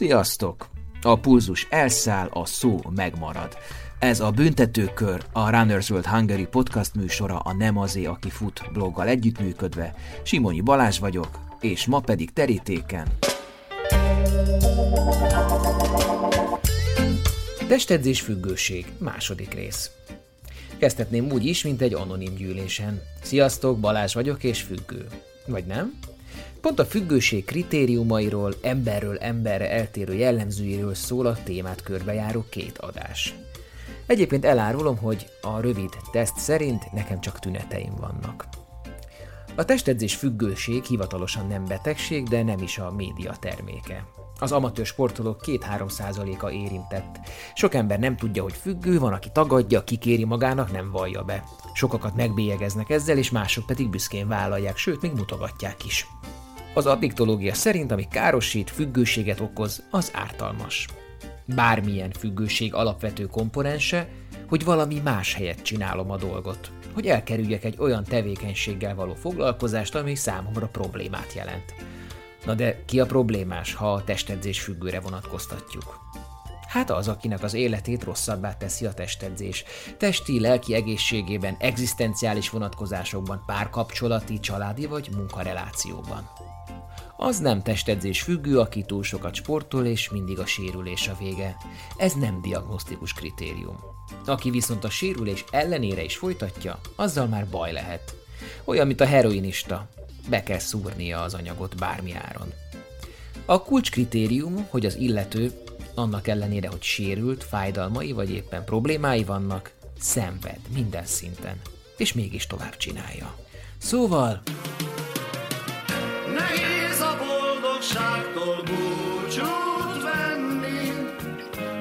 Sziasztok! A pulzus elszáll, a szó megmarad. Ez a Büntetőkör, a Runners World Hungary podcast műsora a Nem azé, aki fut bloggal együttműködve. Simonyi Balázs vagyok, és ma pedig terítéken. Testedzés függőség, második rész. Kezdhetném úgy is, mint egy anonim gyűlésen. Sziasztok, Balázs vagyok és függő. Vagy nem? Pont a függőség kritériumairól, emberről emberre eltérő jellemzőiről szól a témát körbejáró két adás. Egyébként elárulom, hogy a rövid teszt szerint nekem csak tüneteim vannak. A testedzés függőség hivatalosan nem betegség, de nem is a média terméke. Az amatőr sportolók 2-3 százaléka érintett. Sok ember nem tudja, hogy függő, van, aki tagadja, kikéri magának, nem vallja be. Sokakat megbélyegeznek ezzel, és mások pedig büszkén vállalják, sőt, még mutogatják is. Az addiktológia szerint, ami károsít, függőséget okoz, az ártalmas. Bármilyen függőség alapvető komponense, hogy valami más helyet csinálom a dolgot, hogy elkerüljek egy olyan tevékenységgel való foglalkozást, ami számomra problémát jelent. Na de ki a problémás, ha a testedzés függőre vonatkoztatjuk? Hát az, akinek az életét rosszabbá teszi a testedzés. Testi, lelki egészségében, egzisztenciális vonatkozásokban, párkapcsolati, családi vagy munkarelációban. Az nem testedzés függő, aki túl sokat sportol, és mindig a sérülés a vége. Ez nem diagnosztikus kritérium. Aki viszont a sérülés ellenére is folytatja, azzal már baj lehet. Olyan, mint a heroinista. Be kell szúrnia az anyagot bármi áron. A kulcskritérium, hogy az illető, annak ellenére, hogy sérült, fájdalmai vagy éppen problémái vannak, szenved minden szinten, és mégis tovább csinálja. Szóval... Boldogságtól búcsút venni,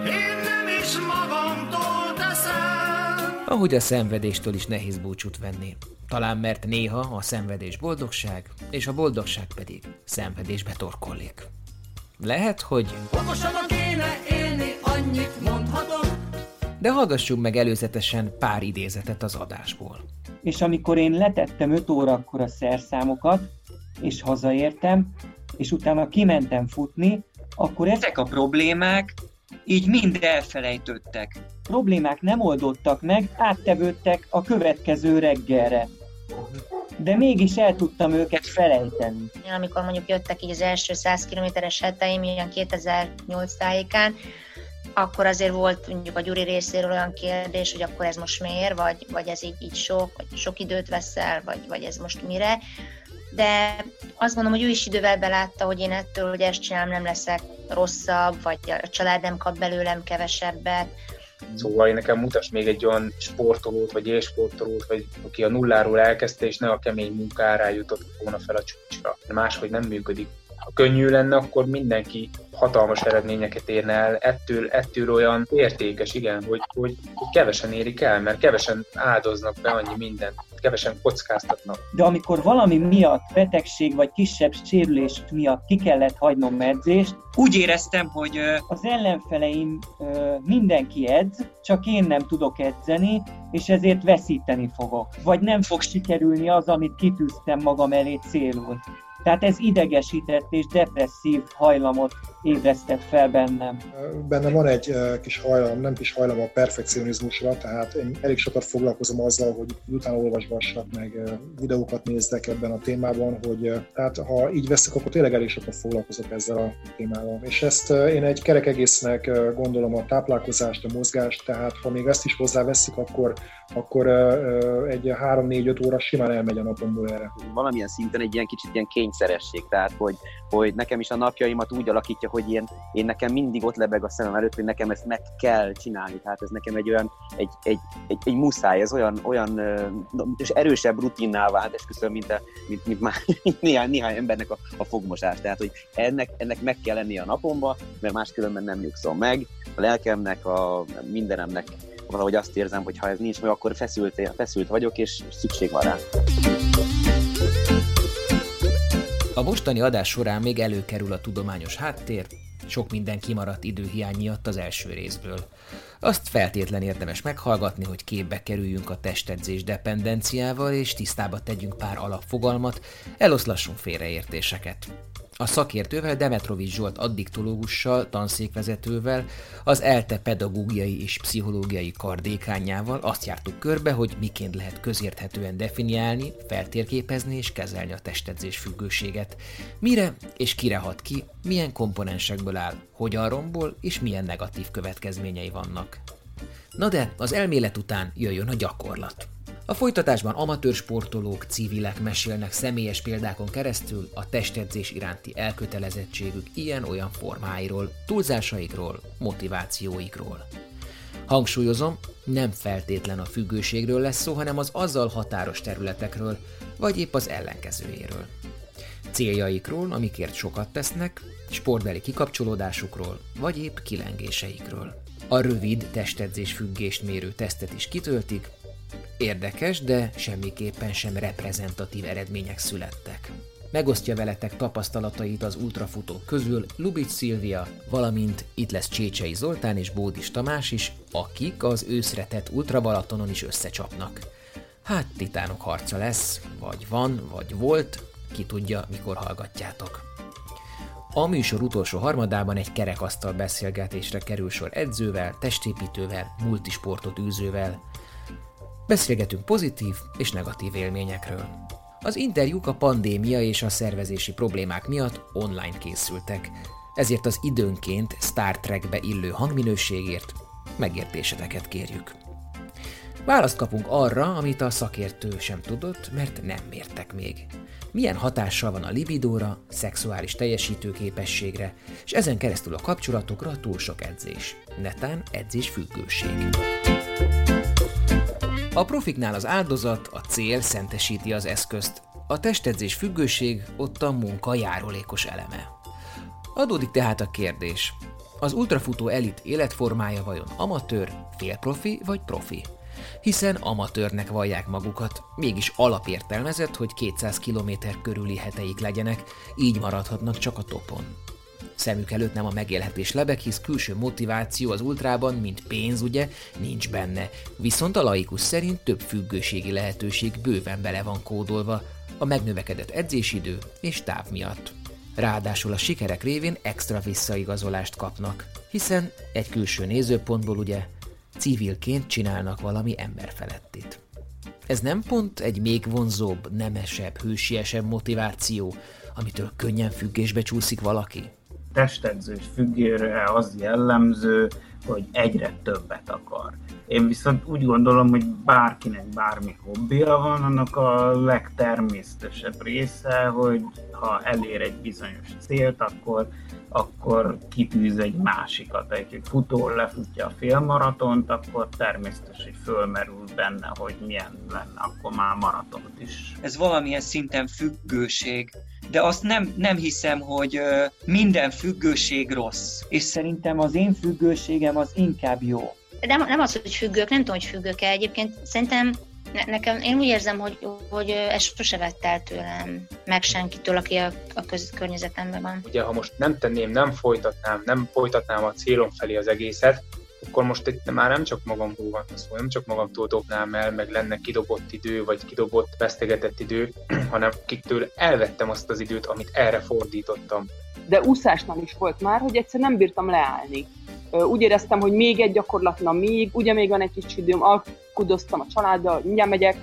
én nem is magamtól teszem. Ahogy a szenvedéstől is nehéz búcsút venni. Talán mert néha a szenvedés boldogság, és a boldogság pedig szenvedésbe torkollik. Lehet, hogy... Okosabban kéne élni, annyit mondhatok. De hallgassuk meg előzetesen pár idézetet az adásból. És amikor én letettem 5 órakor a szerszámokat, és hazaértem, és utána kimentem futni, akkor ezek a problémák így mind elfelejtöttek. Problémák nem oldottak meg, áttevődtek a következő reggelre. De mégis el tudtam őket felejteni. Amikor mondjuk jöttek így az első 100 kilométeres heteim, ilyen 2008 tájékán, akkor azért volt mondjuk a Gyuri részéről olyan kérdés, hogy akkor ez most miért, vagy, vagy ez így, így sok, vagy sok időt veszel, vagy, vagy ez most mire de azt mondom, hogy ő is idővel belátta, hogy én ettől, hogy ezt csinálom, nem leszek rosszabb, vagy a család nem kap belőlem kevesebbet. Szóval én nekem mutass még egy olyan sportolót, vagy élsportolót, vagy aki a nulláról elkezdte, és ne a kemény munkára jutott volna fel a csúcsra. Máshogy nem működik. Ha könnyű lenne, akkor mindenki hatalmas eredményeket érne el, ettől, ettől olyan értékes, igen, hogy, hogy kevesen érik el, mert kevesen áldoznak be annyi mindent, kevesen kockáztatnak. De amikor valami miatt, betegség vagy kisebb sérülés miatt ki kellett hagynom edzést, úgy éreztem, hogy az ellenfeleim mindenki edz, csak én nem tudok edzeni, és ezért veszíteni fogok. Vagy nem fog sikerülni az, amit kitűztem magam elé célul. Tehát ez idegesített és depresszív hajlamot ébresztett fel bennem. Bennem van egy kis hajlam, nem kis hajlam a perfekcionizmusra, tehát én elég sokat foglalkozom azzal, hogy utána olvasgassak, meg videókat nézzek ebben a témában, hogy tehát ha így veszek, akkor tényleg elég sokat foglalkozok ezzel a témával. És ezt én egy kerek egésznek gondolom a táplálkozást, a mozgást, tehát ha még ezt is hozzáveszik, akkor, akkor egy 3-4-5 óra simán elmegy a napomból erre. Valamilyen szinten egy ilyen kicsit ilyen kényszeresség, tehát hogy, hogy nekem is a napjaimat úgy alakítja, hogy ilyen, én nekem mindig ott lebeg a szemem előtt, hogy nekem ezt meg kell csinálni. Tehát ez nekem egy olyan, egy, egy, egy, egy muszáj, ez olyan, olyan és erősebb rutinná vált, esküszöm, mint, a, mint, mint már néhány, néhány embernek a, a fogmosás. Tehát, hogy ennek, ennek meg kell lennie a napomba, mert máskülönben nem nyugszom meg. A lelkemnek, a mindenemnek valahogy azt érzem, hogy ha ez nincs meg, akkor feszült, feszült vagyok, és szükség van rá. A mostani adás során még előkerül a tudományos háttér, sok minden kimaradt időhiány miatt az első részből. Azt feltétlen érdemes meghallgatni, hogy képbe kerüljünk a testedzés dependenciával, és tisztába tegyünk pár alapfogalmat, eloszlassunk félreértéseket. A szakértővel, Demetrovics Zsolt addiktológussal, tanszékvezetővel, az ELTE pedagógiai és pszichológiai kardékányával azt jártuk körbe, hogy miként lehet közérthetően definiálni, feltérképezni és kezelni a testedzés függőséget. Mire és kire hat ki, milyen komponensekből áll, hogyan rombol és milyen negatív következményei vannak. Na de az elmélet után jöjjön a gyakorlat. A folytatásban amatőr sportolók, civilek mesélnek személyes példákon keresztül a testedzés iránti elkötelezettségük ilyen-olyan formáiról, túlzásaikról, motivációikról. Hangsúlyozom, nem feltétlen a függőségről lesz szó, hanem az azzal határos területekről, vagy épp az ellenkezőjéről. Céljaikról, amikért sokat tesznek, sportbeli kikapcsolódásukról, vagy épp kilengéseikről. A rövid testedzés függést mérő tesztet is kitöltik, Érdekes, de semmiképpen sem reprezentatív eredmények születtek. Megosztja veletek tapasztalatait az ultrafutók közül Lubic Szilvia, valamint itt lesz Csécsei Zoltán és Bódis Tamás is, akik az őszre tett ultrabalatonon is összecsapnak. Hát titánok harca lesz, vagy van, vagy volt, ki tudja, mikor hallgatjátok. A műsor utolsó harmadában egy kerekasztal beszélgetésre kerül sor edzővel, testépítővel, multisportot űzővel, Beszélgetünk pozitív és negatív élményekről. Az interjúk a pandémia és a szervezési problémák miatt online készültek, ezért az időnként Star Trekbe illő hangminőségért megértéseteket kérjük. Választ kapunk arra, amit a szakértő sem tudott, mert nem mértek még. Milyen hatással van a libidóra, szexuális teljesítőképességre, és ezen keresztül a kapcsolatokra túl sok edzés. Netán edzés függőség. A profiknál az áldozat, a cél szentesíti az eszközt. A testedzés függőség ott a munka járulékos eleme. Adódik tehát a kérdés, az ultrafutó elit életformája vajon amatőr, félprofi vagy profi? Hiszen amatőrnek vallják magukat, mégis alapértelmezett, hogy 200 km körüli heteik legyenek, így maradhatnak csak a topon. Szemük előtt nem a megélhetés lebeg, hisz külső motiváció az ultrában, mint pénz ugye, nincs benne. Viszont a laikus szerint több függőségi lehetőség bőven bele van kódolva, a megnövekedett edzésidő és táv miatt. Ráadásul a sikerek révén extra visszaigazolást kapnak, hiszen egy külső nézőpontból ugye civilként csinálnak valami emberfelettit. Ez nem pont egy még vonzóbb, nemesebb, hősiesebb motiváció, amitől könnyen függésbe csúszik valaki? Testedzős függőre az jellemző, hogy egyre többet akar. Én viszont úgy gondolom, hogy bárkinek bármi hobbija van, annak a legtermészetesebb része, hogy ha elér egy bizonyos célt, akkor akkor kitűz egy másikat. Egy futó lefutja a félmaratont, akkor természetes, hogy fölmerül benne, hogy milyen lenne akkor már maratont is. Ez valamilyen szinten függőség, de azt nem, nem hiszem, hogy minden függőség rossz. És szerintem az én függőségem az inkább jó. Nem, nem az, hogy függők, nem tudom, hogy függők-e. Egyébként szerintem ne, nekem, én úgy érzem, hogy, hogy ez sose vett el tőlem, meg senkitől, aki a, a köz, környezetemben van. Ugye, ha most nem tenném, nem folytatnám, nem folytatnám a célom felé az egészet, akkor most itt már nem csak magamról van szó, nem csak magamtól dobnám el, meg lenne kidobott idő, vagy kidobott, vesztegetett idő, hanem akiktől elvettem azt az időt, amit erre fordítottam. De úszásnál is volt már, hogy egyszer nem bírtam leállni. Úgy éreztem, hogy még egy gyakorlatlan, még, ugye még van egy kis időm, alkudoztam a családdal, mindjárt megyek,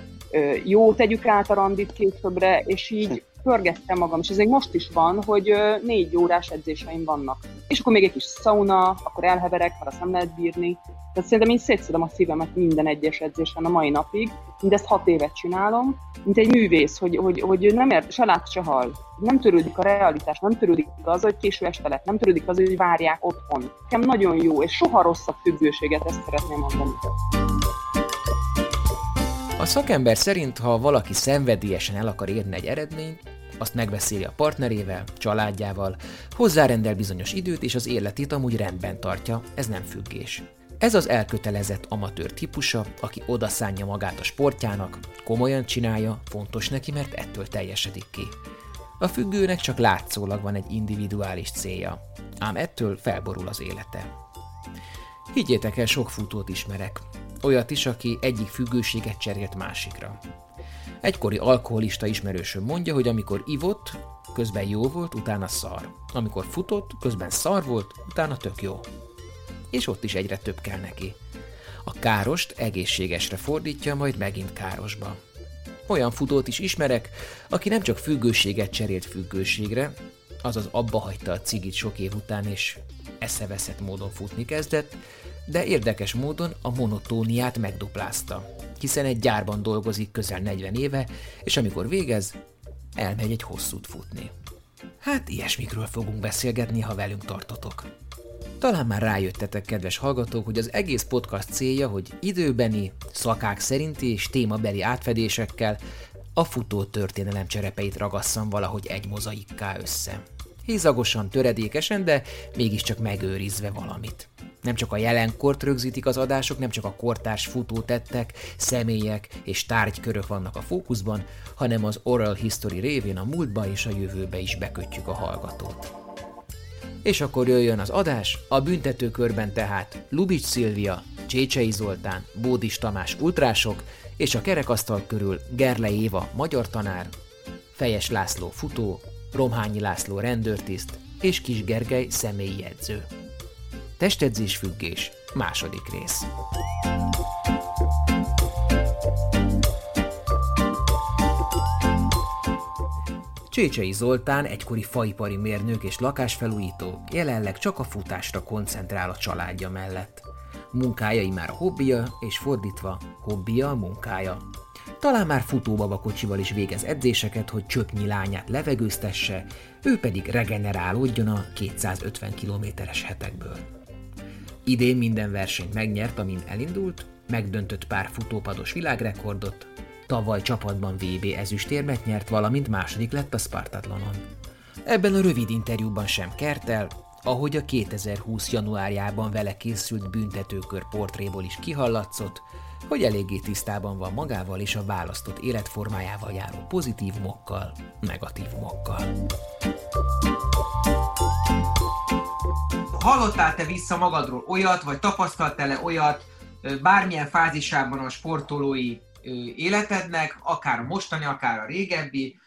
jó, tegyük át a randit későbbre, és így pörgettem magam, és ez még most is van, hogy négy órás edzéseim vannak. És akkor még egy kis sauna, akkor elheverek, mert azt nem lehet bírni. Tehát szerintem én szétszedem a szívemet minden egyes edzésen a mai napig. Mindezt hat évet csinálom, mint egy művész, hogy, hogy, hogy nem ért, se lát, se hal. Nem törődik a realitás, nem törődik az, hogy késő este lett, nem törődik az, hogy várják otthon. Nekem nagyon jó, és soha rosszabb függőséget, ezt szeretném mondani. A szakember szerint, ha valaki szenvedélyesen el akar érni egy eredményt, azt megbeszéli a partnerével, családjával, hozzárendel bizonyos időt, és az életét amúgy rendben tartja, ez nem függés. Ez az elkötelezett amatőr típusa, aki odaszánja magát a sportjának, komolyan csinálja, fontos neki, mert ettől teljesedik ki. A függőnek csak látszólag van egy individuális célja, ám ettől felborul az élete. Higgyétek el, sok futót ismerek. Olyat is, aki egyik függőséget cserélt másikra. Egykori alkoholista ismerősöm mondja, hogy amikor ivott, közben jó volt, utána szar. Amikor futott, közben szar volt, utána tök jó. És ott is egyre több kell neki. A károst egészségesre fordítja, majd megint károsba. Olyan futót is ismerek, aki nem csak függőséget cserélt függőségre, azaz abba hagyta a cigit sok év után, és eszeveszett módon futni kezdett, de érdekes módon a monotóniát megduplázta, hiszen egy gyárban dolgozik közel 40 éve, és amikor végez, elmegy egy hosszút futni. Hát ilyesmikről fogunk beszélgetni, ha velünk tartotok. Talán már rájöttetek, kedves hallgatók, hogy az egész podcast célja, hogy időbeni, szakák szerinti és témabeli átfedésekkel a futó történelem cserepeit ragasszam valahogy egy mozaikká össze. Hízagosan, töredékesen, de mégiscsak megőrizve valamit. Nem csak a jelenkort rögzítik az adások, nem csak a kortárs futótettek, személyek és tárgykörök vannak a fókuszban, hanem az oral history révén a múltba és a jövőbe is bekötjük a hallgatót. És akkor jöjjön az adás, a büntetőkörben tehát Lubics Szilvia, Csécsei Zoltán, Bódis Tamás ultrások, és a kerekasztal körül Gerle Éva magyar tanár, Fejes László futó, Romhányi László rendőrtiszt és Kis Gergely személyi edző. Testedzés függés, második rész. Csécsei Zoltán egykori faipari mérnök és lakásfelújító jelenleg csak a futásra koncentrál a családja mellett. Munkája már a hobbija, és fordítva, hobbija a munkája. Talán már futóbabakocsival is végez edzéseket, hogy csöpnyi lányát levegőztesse, ő pedig regenerálódjon a 250 kilométeres hetekből. Idén minden versenyt megnyert, amin elindult, megdöntött pár futópados világrekordot, tavaly csapatban VB ezüstérmet nyert, valamint második lett a Spartatlonon. Ebben a rövid interjúban sem kertel, ahogy a 2020. januárjában vele készült büntetőkör portréból is kihallatszott, hogy eléggé tisztában van magával és a választott életformájával járó pozitívumokkal, negatívumokkal. Hallottál te vissza magadról olyat, vagy tapasztaltál-e olyat bármilyen fázisában a sportolói életednek, akár a mostani, akár a régebbi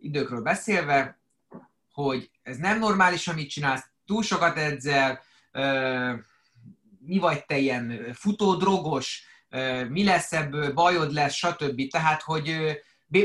időkről beszélve, hogy ez nem normális, amit csinálsz, túl sokat edzel, mi vagy te ilyen futódrogos, mi lesz ebből, bajod lesz, stb. Tehát, hogy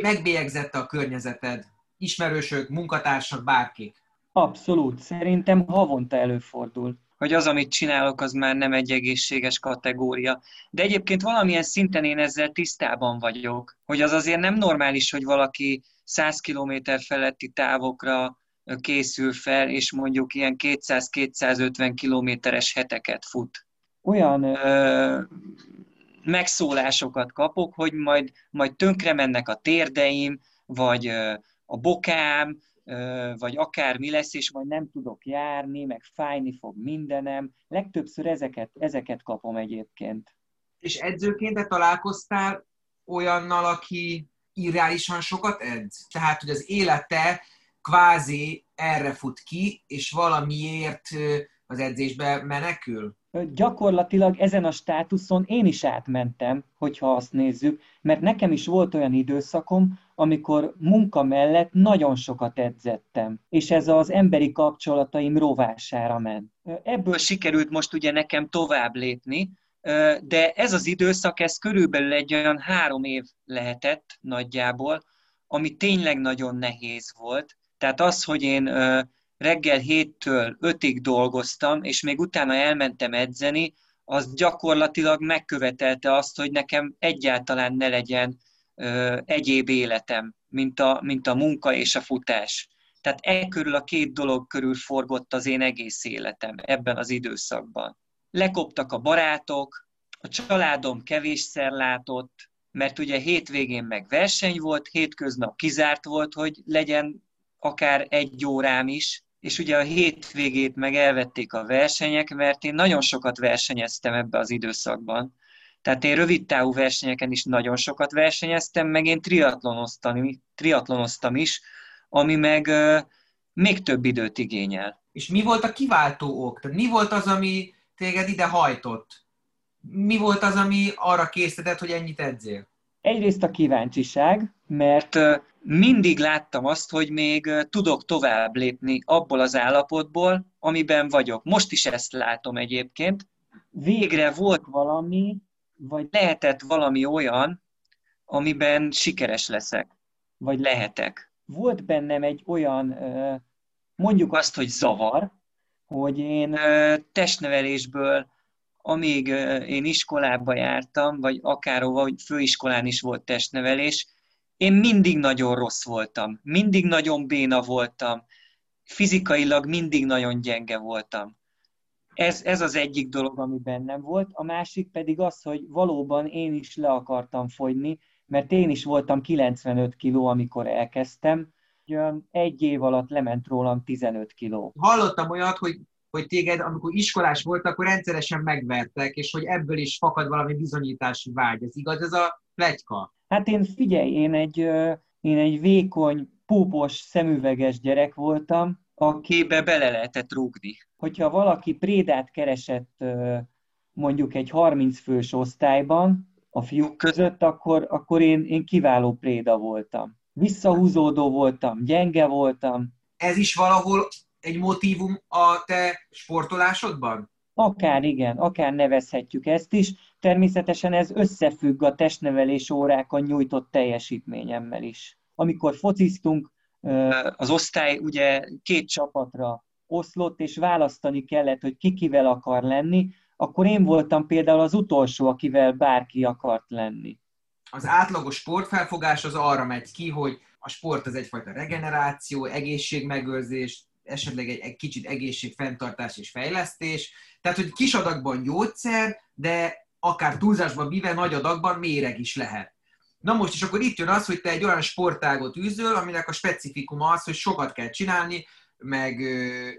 megbélyegzette a környezeted, ismerősök, munkatársak, bárki. Abszolút, szerintem havonta előfordul hogy az, amit csinálok, az már nem egy egészséges kategória. De egyébként valamilyen szinten én ezzel tisztában vagyok, hogy az azért nem normális, hogy valaki 100 km feletti távokra készül fel, és mondjuk ilyen 200-250 kilométeres heteket fut. Olyan ö, megszólásokat kapok, hogy majd, majd tönkre mennek a térdeim, vagy ö, a bokám, vagy akármi lesz, és majd nem tudok járni, meg fájni fog mindenem. Legtöbbször ezeket, ezeket kapom egyébként. És edzőként te találkoztál olyannal, aki irreálisan sokat edz? Tehát, hogy az élete kvázi erre fut ki, és valamiért az edzésbe menekül? Gyakorlatilag ezen a státuszon én is átmentem, hogyha azt nézzük, mert nekem is volt olyan időszakom, amikor munka mellett nagyon sokat edzettem, és ez az emberi kapcsolataim rovására ment. Ebből sikerült most ugye nekem tovább lépni, de ez az időszak, ez körülbelül egy olyan három év lehetett nagyjából, ami tényleg nagyon nehéz volt. Tehát az, hogy én reggel héttől ötig dolgoztam, és még utána elmentem edzeni, az gyakorlatilag megkövetelte azt, hogy nekem egyáltalán ne legyen ö, egyéb életem, mint a, mint a munka és a futás. Tehát e körül a két dolog körül forgott az én egész életem ebben az időszakban. Lekoptak a barátok, a családom kevésszer látott, mert ugye hétvégén meg verseny volt, hétköznap kizárt volt, hogy legyen akár egy órám is, és ugye a hétvégét meg elvették a versenyek, mert én nagyon sokat versenyeztem ebbe az időszakban. Tehát én rövid távú versenyeken is nagyon sokat versenyeztem, meg én triatlonoztam, triatlonoztam is, ami meg még több időt igényel. És mi volt a kiváltó ok? Tehát mi volt az, ami téged ide hajtott? Mi volt az, ami arra készített, hogy ennyit edzél? Egyrészt a kíváncsiság, mert mindig láttam azt, hogy még tudok tovább lépni abból az állapotból, amiben vagyok. Most is ezt látom egyébként. Végre volt valami, vagy lehetett valami olyan, amiben sikeres leszek, vagy lehetek. Volt bennem egy olyan, mondjuk azt, hogy zavar, hogy én testnevelésből, amíg én iskolába jártam, vagy akárhova, hogy főiskolán is volt testnevelés, én mindig nagyon rossz voltam, mindig nagyon béna voltam, fizikailag mindig nagyon gyenge voltam. Ez, ez az egyik dolog, ami bennem volt. A másik pedig az, hogy valóban én is le akartam fogyni, mert én is voltam 95 kiló, amikor elkezdtem. Egy év alatt lement rólam 15 kiló. Hallottam olyat, hogy hogy téged, amikor iskolás volt, akkor rendszeresen megvertek, és hogy ebből is fakad valami bizonyítási vágy. Ez igaz, ez a plegyka? Hát én figyelj, én egy, én egy vékony, púpos, szemüveges gyerek voltam, akibe bele lehetett rúgni. Hogyha valaki prédát keresett mondjuk egy 30 fős osztályban a fiúk között, akkor, akkor én, én kiváló préda voltam. Visszahúzódó voltam, gyenge voltam. Ez is valahol egy motívum a te sportolásodban? Akár igen, akár nevezhetjük ezt is. Természetesen ez összefügg a testnevelés órákon nyújtott teljesítményemmel is. Amikor fociztunk, az osztály ugye két csapatra oszlott, és választani kellett, hogy ki kivel akar lenni, akkor én voltam például az utolsó, akivel bárki akart lenni. Az átlagos sportfelfogás az arra megy ki, hogy a sport az egyfajta regeneráció, egészségmegőrzés, esetleg egy, egy kicsit egészségfenntartás és fejlesztés. Tehát, hogy kis adagban gyógyszer, de akár túlzásban vive nagy adagban méreg is lehet. Na most is akkor itt jön az, hogy te egy olyan sportágot űzöl, aminek a specifikuma az, hogy sokat kell csinálni, meg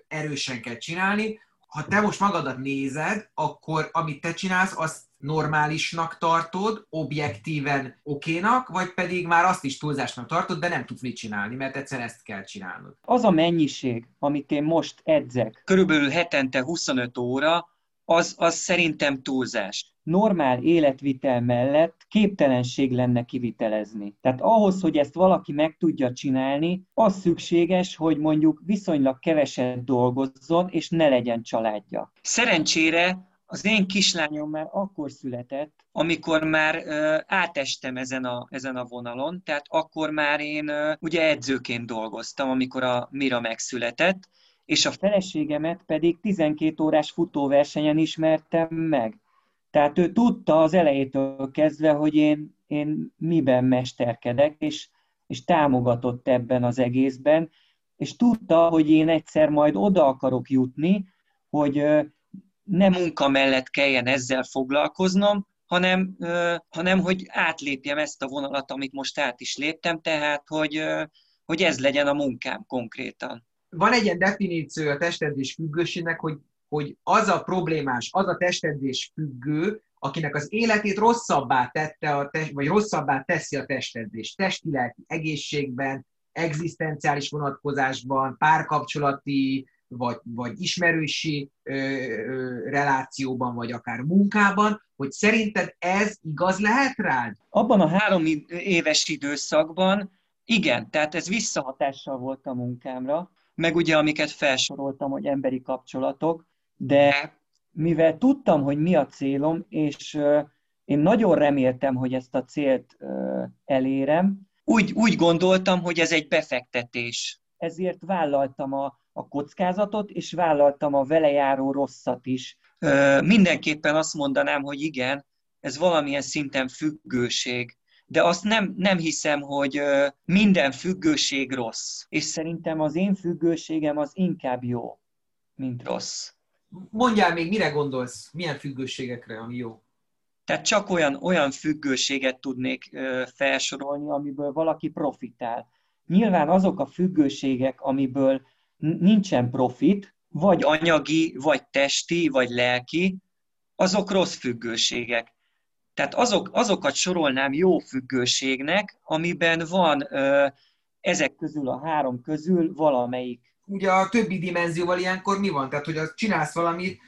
erősen kell csinálni. Ha te most magadat nézed, akkor amit te csinálsz, azt normálisnak tartod, objektíven okénak, vagy pedig már azt is túlzásnak tartod, de nem tudsz mit csinálni, mert egyszer ezt kell csinálnod. Az a mennyiség, amit én most edzek, körülbelül hetente 25 óra, az, az szerintem túlzás. Normál életvitel mellett képtelenség lenne kivitelezni. Tehát ahhoz, hogy ezt valaki meg tudja csinálni, az szükséges, hogy mondjuk viszonylag keveset dolgozzon, és ne legyen családja. Szerencsére az én kislányom már akkor született, amikor már ö, átestem ezen a, ezen a vonalon, tehát akkor már én ö, ugye edzőként dolgoztam, amikor a Mira megszületett, és a feleségemet pedig 12 órás futóversenyen ismertem meg. Tehát ő tudta az elejétől kezdve, hogy én, én miben mesterkedek, és, és támogatott ebben az egészben, és tudta, hogy én egyszer majd oda akarok jutni, hogy nem munka mellett kelljen ezzel foglalkoznom, hanem, hanem hogy átlépjem ezt a vonalat, amit most át is léptem, tehát hogy, hogy ez legyen a munkám konkrétan. Van egy ilyen definíció a testedzés függőségnek, hogy, hogy az a problémás, az a testedzés függő, akinek az életét rosszabbá tette, a test, vagy rosszabbá teszi a testedzés, testileg, egészségben, egzisztenciális vonatkozásban, párkapcsolati vagy, vagy ismerősi ö, ö, relációban, vagy akár munkában, hogy szerinted ez igaz lehet rád? Abban a három éves időszakban igen, tehát ez visszahatással volt a munkámra, meg ugye amiket felsoroltam, hogy emberi kapcsolatok, de mivel tudtam, hogy mi a célom, és én nagyon reméltem, hogy ezt a célt elérem, úgy, úgy gondoltam, hogy ez egy befektetés. Ezért vállaltam a, a kockázatot, és vállaltam a vele járó rosszat is. Mindenképpen azt mondanám, hogy igen, ez valamilyen szinten függőség, de azt nem, nem hiszem, hogy minden függőség rossz. És szerintem az én függőségem az inkább jó, mint rossz. Mondjál még, mire gondolsz? Milyen függőségekre, ami jó? Tehát csak olyan, olyan függőséget tudnék felsorolni, amiből valaki profitál. Nyilván azok a függőségek, amiből nincsen profit, vagy anyagi, vagy testi, vagy lelki, azok rossz függőségek. Tehát azok, azokat sorolnám jó függőségnek, amiben van ö, ezek közül a három közül valamelyik. Ugye a többi dimenzióval ilyenkor mi van? Tehát, hogy az csinálsz valamit,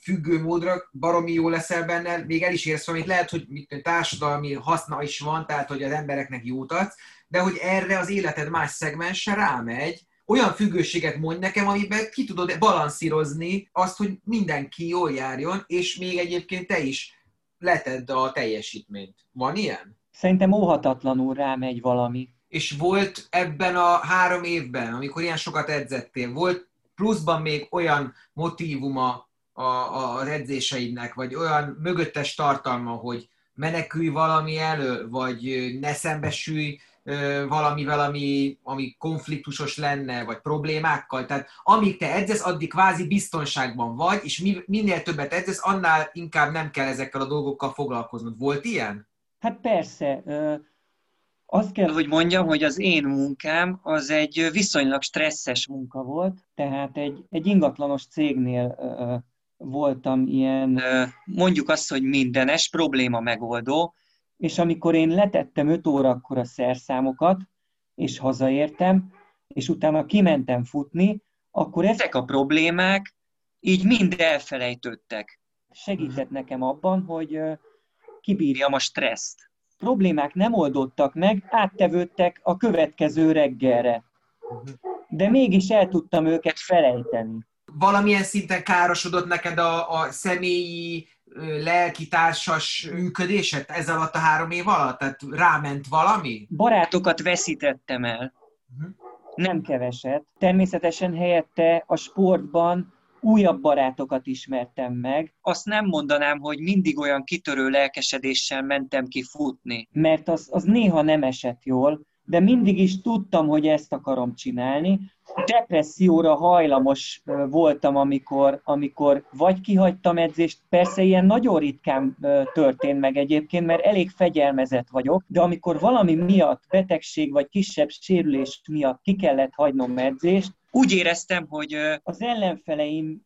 függő módra, baromi jó leszel benne, még el is érsz valamit, lehet, hogy mit, társadalmi haszna is van, tehát hogy az embereknek jót adsz, de hogy erre az életed más szegmense rámegy, olyan függőséget mondj nekem, amiben ki tudod balanszírozni azt, hogy mindenki jól járjon, és még egyébként te is letedd a teljesítményt. Van ilyen? Szerintem óhatatlanul rámegy valami. És volt ebben a három évben, amikor ilyen sokat edzettél, volt pluszban még olyan motívuma a, a, az edzéseidnek, vagy olyan mögöttes tartalma, hogy menekülj valami elő, vagy ne szembesülj valamivel, ami, ami konfliktusos lenne, vagy problémákkal. Tehát amíg te edzesz, addig kvázi biztonságban vagy, és minél többet edzesz, annál inkább nem kell ezekkel a dolgokkal foglalkoznod. Volt ilyen? Hát persze. Azt kell, hogy mondjam, hogy az én munkám az egy viszonylag stresszes munka volt, tehát egy, egy ingatlanos cégnél voltam ilyen, mondjuk azt, hogy mindenes probléma megoldó, és amikor én letettem 5 órakor a szerszámokat, és hazaértem, és utána kimentem futni, akkor ezek a problémák így mind elfelejtődtek. Segített nekem abban, hogy kibírjam a stresszt. Problémák nem oldottak meg, áttevődtek a következő reggelre. De mégis el tudtam őket felejteni. Valamilyen szinten károsodott neked a, a személyi lelkitársas működésed ez alatt a három év alatt? Tehát ráment valami? Barátokat veszítettem el. Uh-huh. Nem keveset. Természetesen helyette a sportban újabb barátokat ismertem meg. Azt nem mondanám, hogy mindig olyan kitörő lelkesedéssel mentem ki futni, mert az, az néha nem esett jól, de mindig is tudtam, hogy ezt akarom csinálni. Depresszióra hajlamos voltam, amikor, amikor vagy kihagytam edzést, persze ilyen nagyon ritkán történt meg egyébként, mert elég fegyelmezett vagyok, de amikor valami miatt, betegség vagy kisebb sérülés miatt ki kellett hagynom edzést, úgy éreztem, hogy az ellenfeleim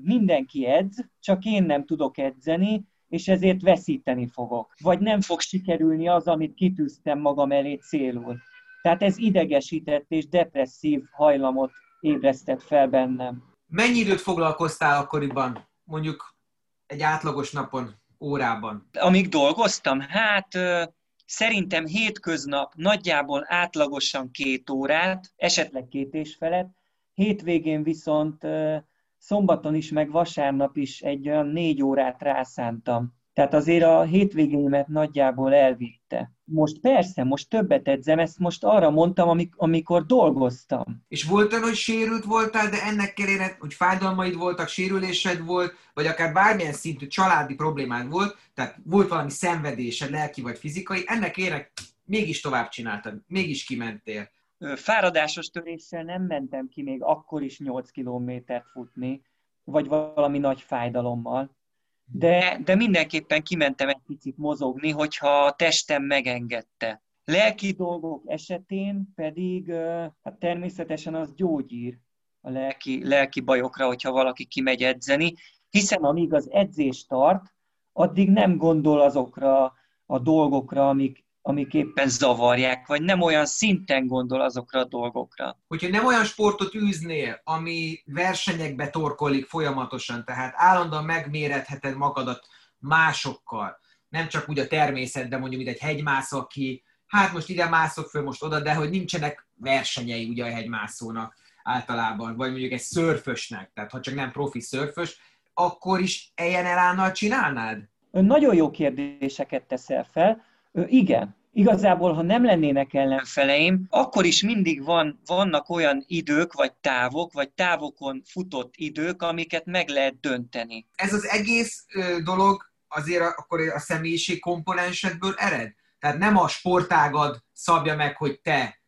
mindenki edz, csak én nem tudok edzeni, és ezért veszíteni fogok. Vagy nem fog sikerülni az, amit kitűztem magam elé célul. Tehát ez idegesített és depresszív hajlamot ébresztett fel bennem. Mennyi időt foglalkoztál akkoriban, mondjuk egy átlagos napon, órában? Amíg dolgoztam? Hát szerintem hétköznap nagyjából átlagosan két órát, esetleg két és felett, hétvégén viszont szombaton is, meg vasárnap is egy olyan négy órát rászántam. Tehát azért a hétvégémet nagyjából elvitte. Most persze, most többet edzem, ezt most arra mondtam, amik, amikor dolgoztam. És volt olyan, hogy sérült voltál, de ennek ellenére, hogy fájdalmaid voltak, sérülésed volt, vagy akár bármilyen szintű családi problémád volt, tehát volt valami szenvedésed, lelki vagy fizikai, ennek érek mégis tovább csináltad, mégis kimentél. Fáradásos töréssel nem mentem ki még akkor is 8 kilométert futni, vagy valami nagy fájdalommal de, de mindenképpen kimentem egy picit mozogni, hogyha a testem megengedte. Lelki dolgok esetén pedig hát természetesen az gyógyír a lelki, lelki bajokra, hogyha valaki kimegy edzeni, hiszen amíg az edzés tart, addig nem gondol azokra a dolgokra, amik amik éppen zavarják, vagy nem olyan szinten gondol azokra a dolgokra. Hogyha nem olyan sportot űznél, ami versenyekbe torkolik folyamatosan, tehát állandóan megméretheted magadat másokkal, nem csak úgy a természet, de mondjuk, mint egy hegymászó, aki hát most ide mászok föl, most oda, de hogy nincsenek versenyei ugye a hegymászónak általában, vagy mondjuk egy szörfösnek, tehát ha csak nem profi szörfös, akkor is ilyen elánnal csinálnád? Nagyon jó kérdéseket teszel fel. Igen, igazából, ha nem lennének ellenfeleim, akkor is mindig van, vannak olyan idők, vagy távok, vagy távokon futott idők, amiket meg lehet dönteni. Ez az egész dolog azért akkor a személyiség komponensedből ered? Tehát nem a sportágad szabja meg, hogy te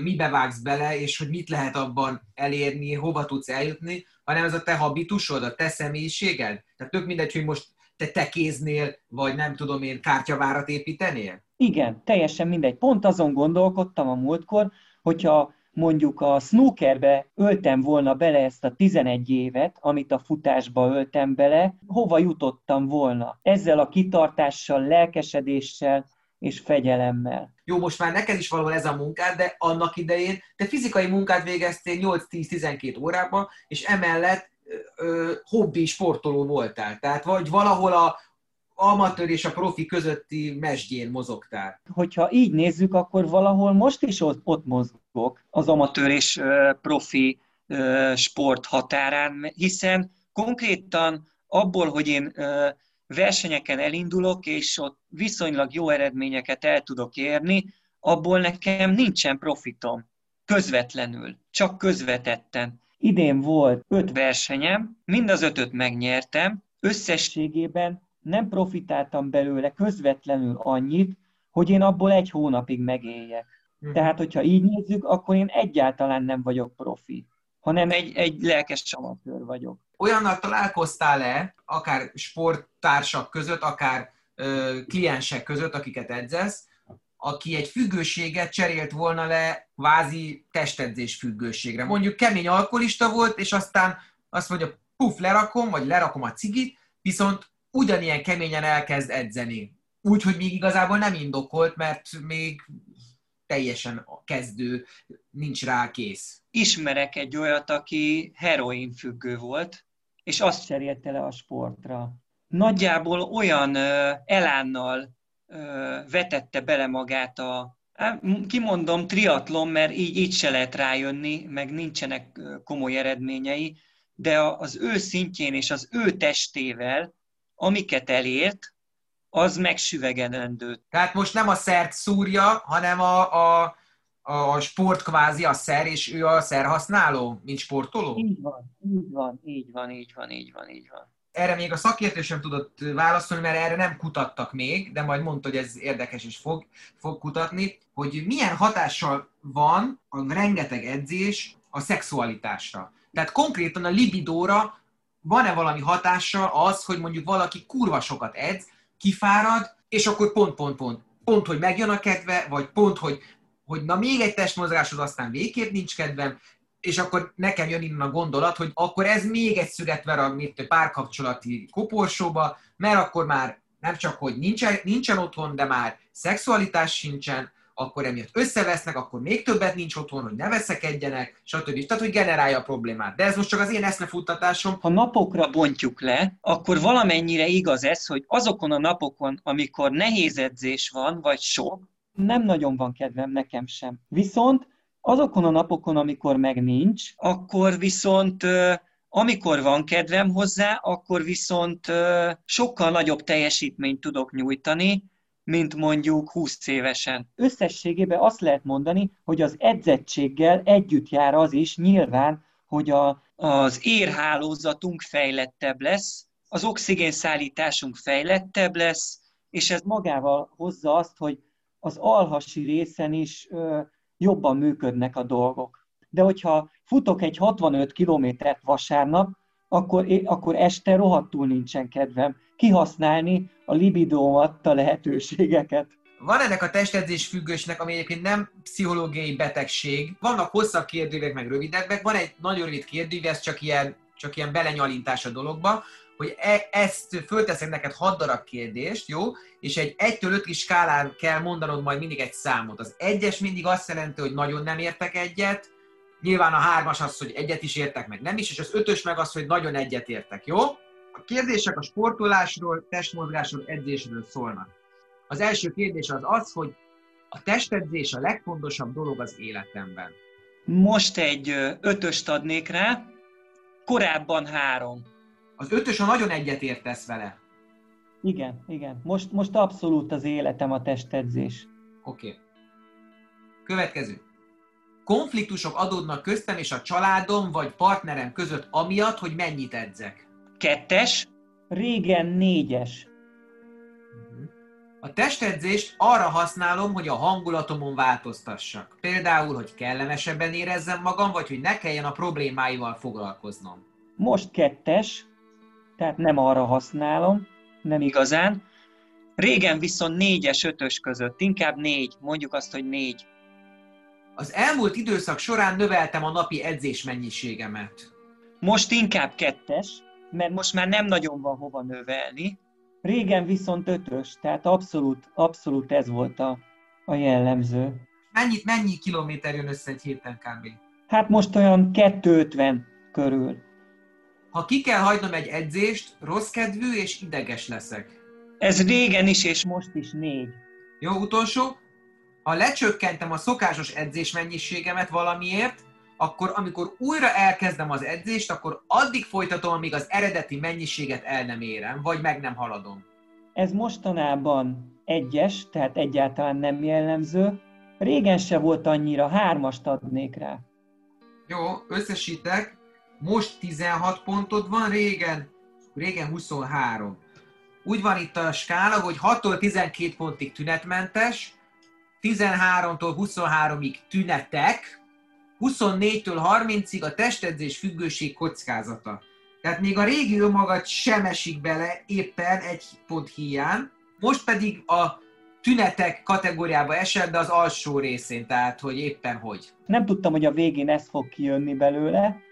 mibe vágsz bele, és hogy mit lehet abban elérni, hova tudsz eljutni, hanem ez a te habitusod, a te személyiséged. Tehát tök mindegy, hogy most te tekéznél, vagy nem tudom én, kártyavárat építenél? Igen, teljesen mindegy. Pont azon gondolkodtam a múltkor, hogyha mondjuk a snookerbe öltem volna bele ezt a 11 évet, amit a futásba öltem bele, hova jutottam volna? Ezzel a kitartással, lelkesedéssel és fegyelemmel. Jó, most már neked is valahol ez a munkád, de annak idején te fizikai munkát végeztél 8-10-12 órában, és emellett ö, hobbi sportoló voltál. Tehát vagy valahol a amatőr és a profi közötti mesdjén mozogtál. Hogyha így nézzük, akkor valahol most is ott, ott mozgok az amatőr és profi sport határán, hiszen konkrétan abból, hogy én versenyeken elindulok, és ott viszonylag jó eredményeket el tudok érni, abból nekem nincsen profitom közvetlenül, csak közvetetten. Idén volt öt versenyem, mind az ötöt megnyertem, összességében nem profitáltam belőle közvetlenül annyit, hogy én abból egy hónapig megéljek. Uh-huh. Tehát, hogyha így nézzük, akkor én egyáltalán nem vagyok profi, hanem egy, egy lelkes amatőr vagyok. Olyannal találkoztál-e, akár sporttársak között, akár ö, kliensek között, akiket edzesz, aki egy függőséget cserélt volna le kvázi testedzés függőségre. Mondjuk kemény alkoholista volt, és aztán azt mondja, puf, lerakom, vagy lerakom a cigit, viszont ugyanilyen keményen elkezd edzeni. Úgyhogy még igazából nem indokolt, mert még teljesen kezdő, nincs rá kész. Ismerek egy olyat, aki heroin függő volt, és azt cserélte le a sportra. Nagyjából olyan elánnal vetette bele magát a, kimondom triatlon, mert így, így se lehet rájönni, meg nincsenek komoly eredményei, de az ő szintjén és az ő testével, amiket elért, az megsüvegelendő. Tehát most nem a szert szúrja, hanem a, a, a sport kvázi a szer, és ő a szerhasználó, mint sportoló? Így van, így van, így van, így van, így van, így van erre még a szakértő sem tudott válaszolni, mert erre nem kutattak még, de majd mondta, hogy ez érdekes és fog, fog kutatni, hogy milyen hatással van a rengeteg edzés a szexualitásra. Tehát konkrétan a libidóra van-e valami hatása az, hogy mondjuk valaki kurva sokat edz, kifárad, és akkor pont, pont, hogy megjön a kedve, vagy pont, hogy, hogy na még egy testmozgásod, aztán végképp nincs kedvem, és akkor nekem jön innen a gondolat, hogy akkor ez még egy szület ver a párkapcsolati koporsóba, mert akkor már nem csak, hogy nincsen, nincsen otthon, de már szexualitás sincsen, akkor emiatt összevesznek, akkor még többet nincs otthon, hogy ne veszekedjenek, stb. Tehát, hogy generálja a problémát. De ez most csak az én eszmefuttatásom. Ha napokra bontjuk le, akkor valamennyire igaz ez, hogy azokon a napokon, amikor nehéz edzés van, vagy sok, nem nagyon van kedvem nekem sem. Viszont Azokon a napokon, amikor meg nincs, akkor viszont amikor van kedvem hozzá, akkor viszont sokkal nagyobb teljesítményt tudok nyújtani, mint mondjuk 20 évesen. Összességében azt lehet mondani, hogy az edzettséggel együtt jár az is nyilván, hogy a, az érhálózatunk fejlettebb lesz, az oxigénszállításunk fejlettebb lesz, és ez magával hozza azt, hogy az alhasi részen is jobban működnek a dolgok. De hogyha futok egy 65 kilométert vasárnap, akkor, akkor este rohadtul nincsen kedvem kihasználni a libidómat, a lehetőségeket. Van ennek a testedzés függősnek, ami egyébként nem pszichológiai betegség. Vannak hosszabb kérdőívek, meg rövidebbek. Van egy nagyon rövid kérdőív, ez csak ilyen, csak ilyen belenyalintás a dologba hogy e, ezt fölteszek neked hat darab kérdést, jó? És egy 1-től 5 skálán kell mondanod majd mindig egy számot. Az egyes mindig azt jelenti, hogy nagyon nem értek egyet, nyilván a hármas az, hogy egyet is értek, meg nem is, és az ötös meg az, hogy nagyon egyet értek, jó? A kérdések a sportolásról, testmozgásról, edzésről szólnak. Az első kérdés az az, hogy a testedzés a legfontosabb dolog az életemben. Most egy ötöst adnék rá, korábban három. Az ötös, ha nagyon egyet értesz vele. Igen, igen. Most, most abszolút az életem a testedzés. Oké. Okay. Következő. Konfliktusok adódnak köztem és a családom vagy partnerem között amiatt, hogy mennyit edzek. Kettes. Régen négyes. Mhm. A testedzést arra használom, hogy a hangulatomon változtassak. Például, hogy kellemesebben érezzem magam, vagy hogy ne kelljen a problémáival foglalkoznom. Most kettes, tehát nem arra használom, nem igazán. Régen viszont négyes, ötös között, inkább négy, mondjuk azt, hogy négy. Az elmúlt időszak során növeltem a napi edzés mennyiségemet. Most inkább kettes, mert most már nem nagyon van hova növelni. Régen viszont ötös, tehát abszolút, abszolút ez volt a, a jellemző. Mennyit, mennyi kilométer jön össze egy héten kb? Hát most olyan 250 körül. Ha ki kell hagynom egy edzést, rossz kedvű és ideges leszek. Ez régen is és most is négy. Jó, utolsó. Ha lecsökkentem a szokásos edzés mennyiségemet valamiért, akkor amikor újra elkezdem az edzést, akkor addig folytatom, amíg az eredeti mennyiséget el nem érem, vagy meg nem haladom. Ez mostanában egyes, tehát egyáltalán nem jellemző. Régen se volt annyira, hármast adnék rá. Jó, összesítek. Most 16 pontod van, régen, régen 23. Úgy van itt a skála, hogy 6-tól 12 pontig tünetmentes, 13-tól 23-ig tünetek, 24-től 30-ig a testedzés függőség kockázata. Tehát még a régi önmagad sem esik bele éppen egy pont hiány, most pedig a tünetek kategóriába esett, de az alsó részén, tehát hogy éppen hogy. Nem tudtam, hogy a végén ez fog kijönni belőle,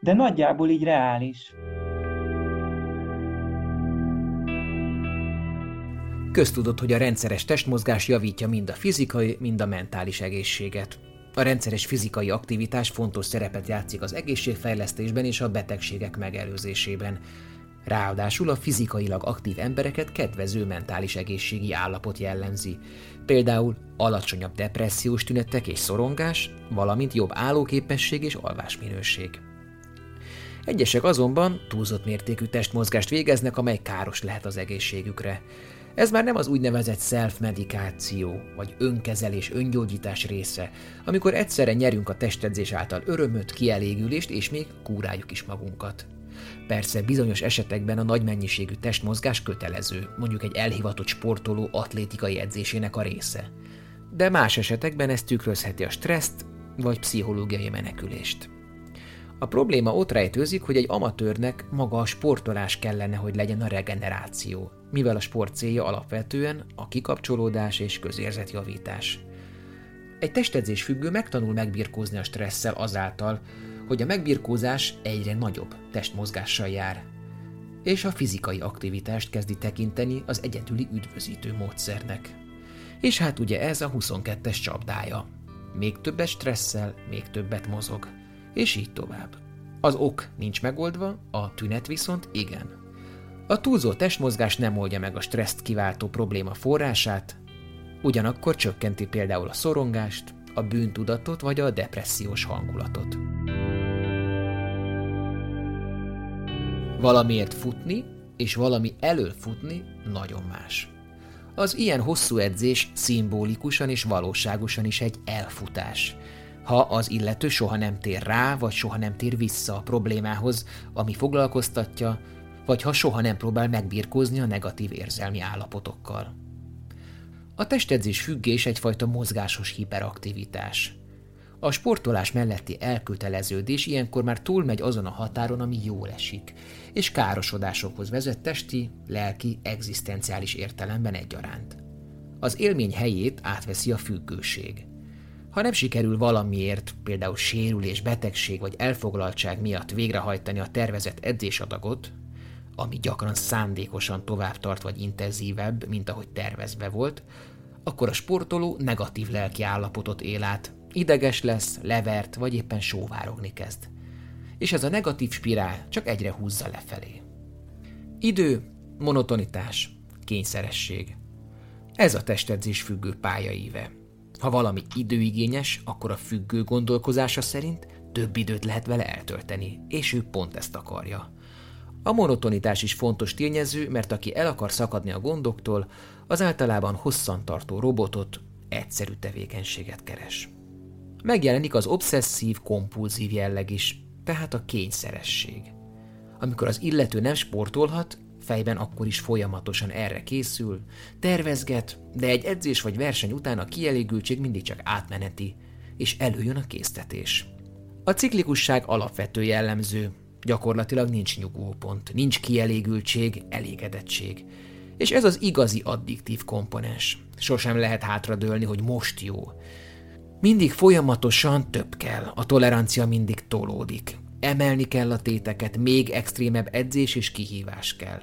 de nagyjából így reális. Köztudott, hogy a rendszeres testmozgás javítja mind a fizikai, mind a mentális egészséget. A rendszeres fizikai aktivitás fontos szerepet játszik az egészségfejlesztésben és a betegségek megelőzésében. Ráadásul a fizikailag aktív embereket kedvező mentális egészségi állapot jellemzi. Például alacsonyabb depressziós tünetek és szorongás, valamint jobb állóképesség és alvásminőség. Egyesek azonban túlzott mértékű testmozgást végeznek, amely káros lehet az egészségükre. Ez már nem az úgynevezett self-medikáció, vagy önkezelés, öngyógyítás része, amikor egyszerre nyerünk a testedzés által örömöt, kielégülést, és még kúráljuk is magunkat. Persze bizonyos esetekben a nagy mennyiségű testmozgás kötelező, mondjuk egy elhivatott sportoló atlétikai edzésének a része. De más esetekben ez tükrözheti a stresszt vagy pszichológiai menekülést. A probléma ott rejtőzik, hogy egy amatőrnek maga a sportolás kellene, hogy legyen a regeneráció, mivel a sport célja alapvetően a kikapcsolódás és közérzetjavítás. Egy testedzés függő megtanul megbirkózni a stresszel azáltal, hogy a megbirkózás egyre nagyobb testmozgással jár, és a fizikai aktivitást kezdi tekinteni az egyedüli üdvözítő módszernek. És hát ugye ez a 22-es csapdája. Még többet stresszel, még többet mozog. És így tovább. Az ok nincs megoldva, a tünet viszont igen. A túlzó testmozgás nem oldja meg a stresszt kiváltó probléma forrását, ugyanakkor csökkenti például a szorongást, a bűntudatot vagy a depressziós hangulatot. Valamiért futni és valami elől futni nagyon más. Az ilyen hosszú edzés szimbolikusan és valóságosan is egy elfutás. Ha az illető soha nem tér rá, vagy soha nem tér vissza a problémához, ami foglalkoztatja, vagy ha soha nem próbál megbirkózni a negatív érzelmi állapotokkal. A testedzés függés egyfajta mozgásos hiperaktivitás. A sportolás melletti elköteleződés ilyenkor már túlmegy azon a határon, ami jól esik, és károsodásokhoz vezet testi, lelki, egzisztenciális értelemben egyaránt. Az élmény helyét átveszi a függőség. Ha nem sikerül valamiért, például sérülés, betegség vagy elfoglaltság miatt végrehajtani a tervezett edzésadagot, ami gyakran szándékosan tovább tart vagy intenzívebb, mint ahogy tervezve volt, akkor a sportoló negatív lelki állapotot él át, ideges lesz, levert vagy éppen sóvárogni kezd. És ez a negatív spirál csak egyre húzza lefelé. Idő, monotonitás, kényszeresség. Ez a testedzés függő pályaíve. Ha valami időigényes, akkor a függő gondolkozása szerint több időt lehet vele eltölteni, és ő pont ezt akarja. A monotonitás is fontos tényező, mert aki el akar szakadni a gondoktól, az általában hosszantartó robotot, egyszerű tevékenységet keres. Megjelenik az obszesszív-kompulzív jelleg is, tehát a kényszeresség. Amikor az illető nem sportolhat, fejben akkor is folyamatosan erre készül, tervezget, de egy edzés vagy verseny után a kielégültség mindig csak átmeneti, és előjön a késztetés. A ciklikusság alapvető jellemző, gyakorlatilag nincs nyugvópont, nincs kielégültség, elégedettség. És ez az igazi addiktív komponens. Sosem lehet hátradőlni, hogy most jó. Mindig folyamatosan több kell, a tolerancia mindig tolódik. Emelni kell a téteket, még extrémebb edzés és kihívás kell.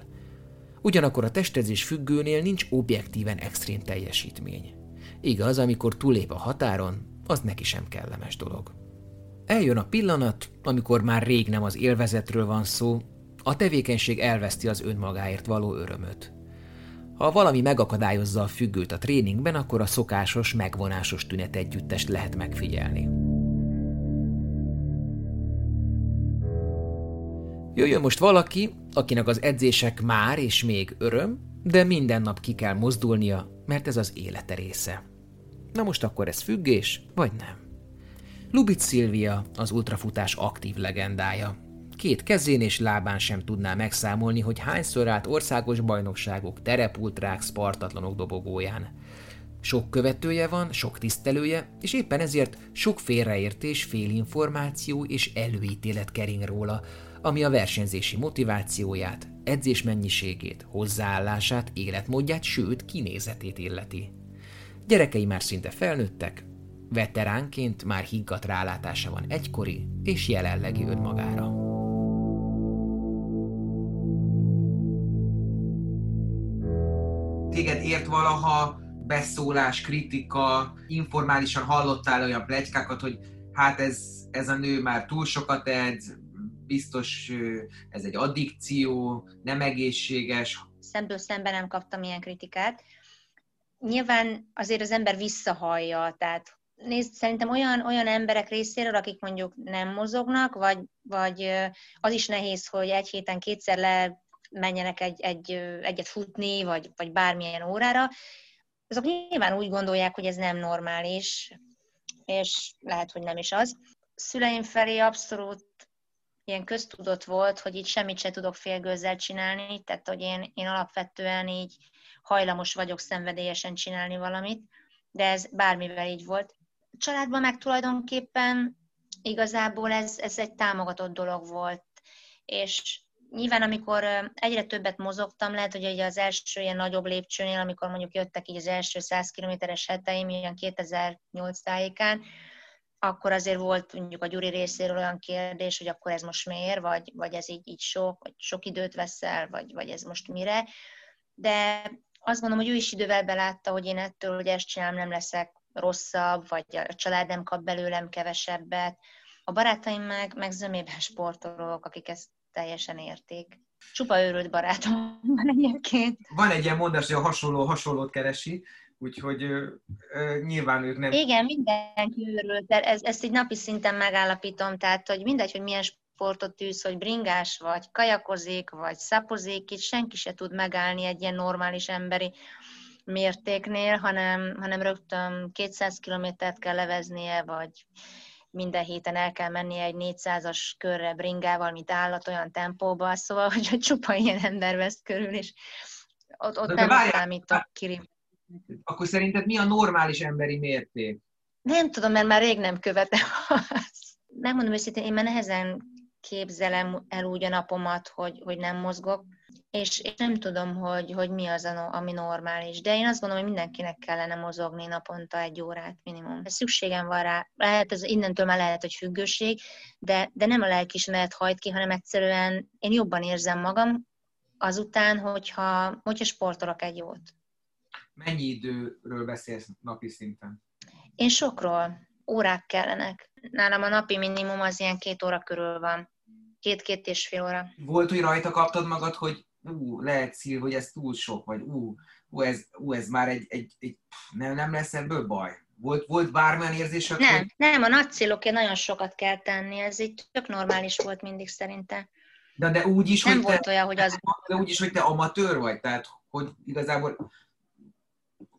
Ugyanakkor a testedzés függőnél nincs objektíven extrém teljesítmény. Igaz, amikor túlép a határon, az neki sem kellemes dolog. Eljön a pillanat, amikor már rég nem az élvezetről van szó, a tevékenység elveszti az önmagáért való örömöt. Ha valami megakadályozza a függőt a tréningben, akkor a szokásos, megvonásos tünet együttest lehet megfigyelni. Jöjjön most valaki, akinek az edzések már és még öröm, de minden nap ki kell mozdulnia, mert ez az élete része. Na most akkor ez függés, vagy nem? Lubit Szilvia az ultrafutás aktív legendája. Két kezén és lábán sem tudná megszámolni, hogy hányszor állt országos bajnokságok, terepultrák, spartatlanok dobogóján. Sok követője van, sok tisztelője, és éppen ezért sok félreértés, félinformáció és előítélet kering róla, ami a versenyzési motivációját, edzés mennyiségét, hozzáállását, életmódját, sőt kinézetét illeti. Gyerekei már szinte felnőttek, veteránként már higgadt rálátása van egykori és jelenlegi önmagára. Téged ért valaha beszólás, kritika, informálisan hallottál olyan plegykákat, hogy hát ez, ez a nő már túl sokat edz, biztos ez egy addikció, nem egészséges. Szemből szemben nem kaptam ilyen kritikát. Nyilván azért az ember visszahallja, tehát nézd, szerintem olyan, olyan emberek részéről, akik mondjuk nem mozognak, vagy, vagy az is nehéz, hogy egy héten kétszer le menjenek egy, egy, egyet futni, vagy, vagy bármilyen órára, azok nyilván úgy gondolják, hogy ez nem normális, és lehet, hogy nem is az. Szüleim felé abszolút ilyen köztudott volt, hogy itt semmit se tudok félgőzzel csinálni, tehát hogy én, én alapvetően így hajlamos vagyok szenvedélyesen csinálni valamit, de ez bármivel így volt. A családban meg tulajdonképpen igazából ez, ez egy támogatott dolog volt, és nyilván amikor egyre többet mozogtam, lehet, hogy ugye az első ilyen nagyobb lépcsőnél, amikor mondjuk jöttek így az első 100 kilométeres heteim, ilyen 2008 tájékán, akkor azért volt mondjuk a Gyuri részéről olyan kérdés, hogy akkor ez most miért, vagy, vagy ez így, így sok, vagy sok időt veszel, vagy, vagy ez most mire. De azt gondolom, hogy ő is idővel belátta, hogy én ettől, hogy ezt csinálom, nem leszek rosszabb, vagy a család nem kap belőlem kevesebbet. A barátaim meg, meg zömében sportolók, akik ezt teljesen érték. Csupa őrült barátom van egyébként. Van egy ilyen mondás, hogy a hasonló hasonlót keresi, úgyhogy nyilván ők nem... Igen, mindenki őrült, de ez, ezt egy napi szinten megállapítom, tehát hogy mindegy, hogy milyen sportot tűz, hogy bringás vagy, kajakozik, vagy szapozik, itt senki se tud megállni egy ilyen normális emberi mértéknél, hanem, hanem rögtön 200 kilométert kell leveznie, vagy minden héten el kell mennie egy 400-as körre bringával, mint állat olyan tempóban, szóval, hogy csupa ilyen ember vesz körül, és ott, ott nem számítok kiri. Akkor szerinted mi a normális emberi mérték? Nem tudom, mert már rég nem követem azt. Megmondom őszintén, én már nehezen képzelem el úgy a napomat, hogy, hogy nem mozgok, és, és nem tudom, hogy, hogy mi az, ami normális. De én azt gondolom, hogy mindenkinek kellene mozogni naponta egy órát minimum. Szükségem van rá. Lehet, ez innentől már lehet, hogy függőség, de, de nem a lelkismeret hajt ki, hanem egyszerűen én jobban érzem magam azután, hogyha, hogyha sportolok egy jót. Mennyi időről beszélsz napi szinten? Én sokról. Órák kellenek. Nálam a napi minimum az ilyen két óra körül van. Két-két és fél óra. Volt, hogy rajta kaptad magad, hogy ú, lehet szív, hogy ez túl sok, vagy ú, ú, ez, ú, ez már egy, egy, egy nem, nem lesz ebből baj? Volt, volt bármilyen érzés? Nem, hogy... nem, a nagy célokért nagyon sokat kell tenni, ez így tök normális volt mindig szerintem. De, de úgy is, nem hogy volt te, olyan, hogy az... De úgy is, hogy te amatőr vagy, tehát hogy igazából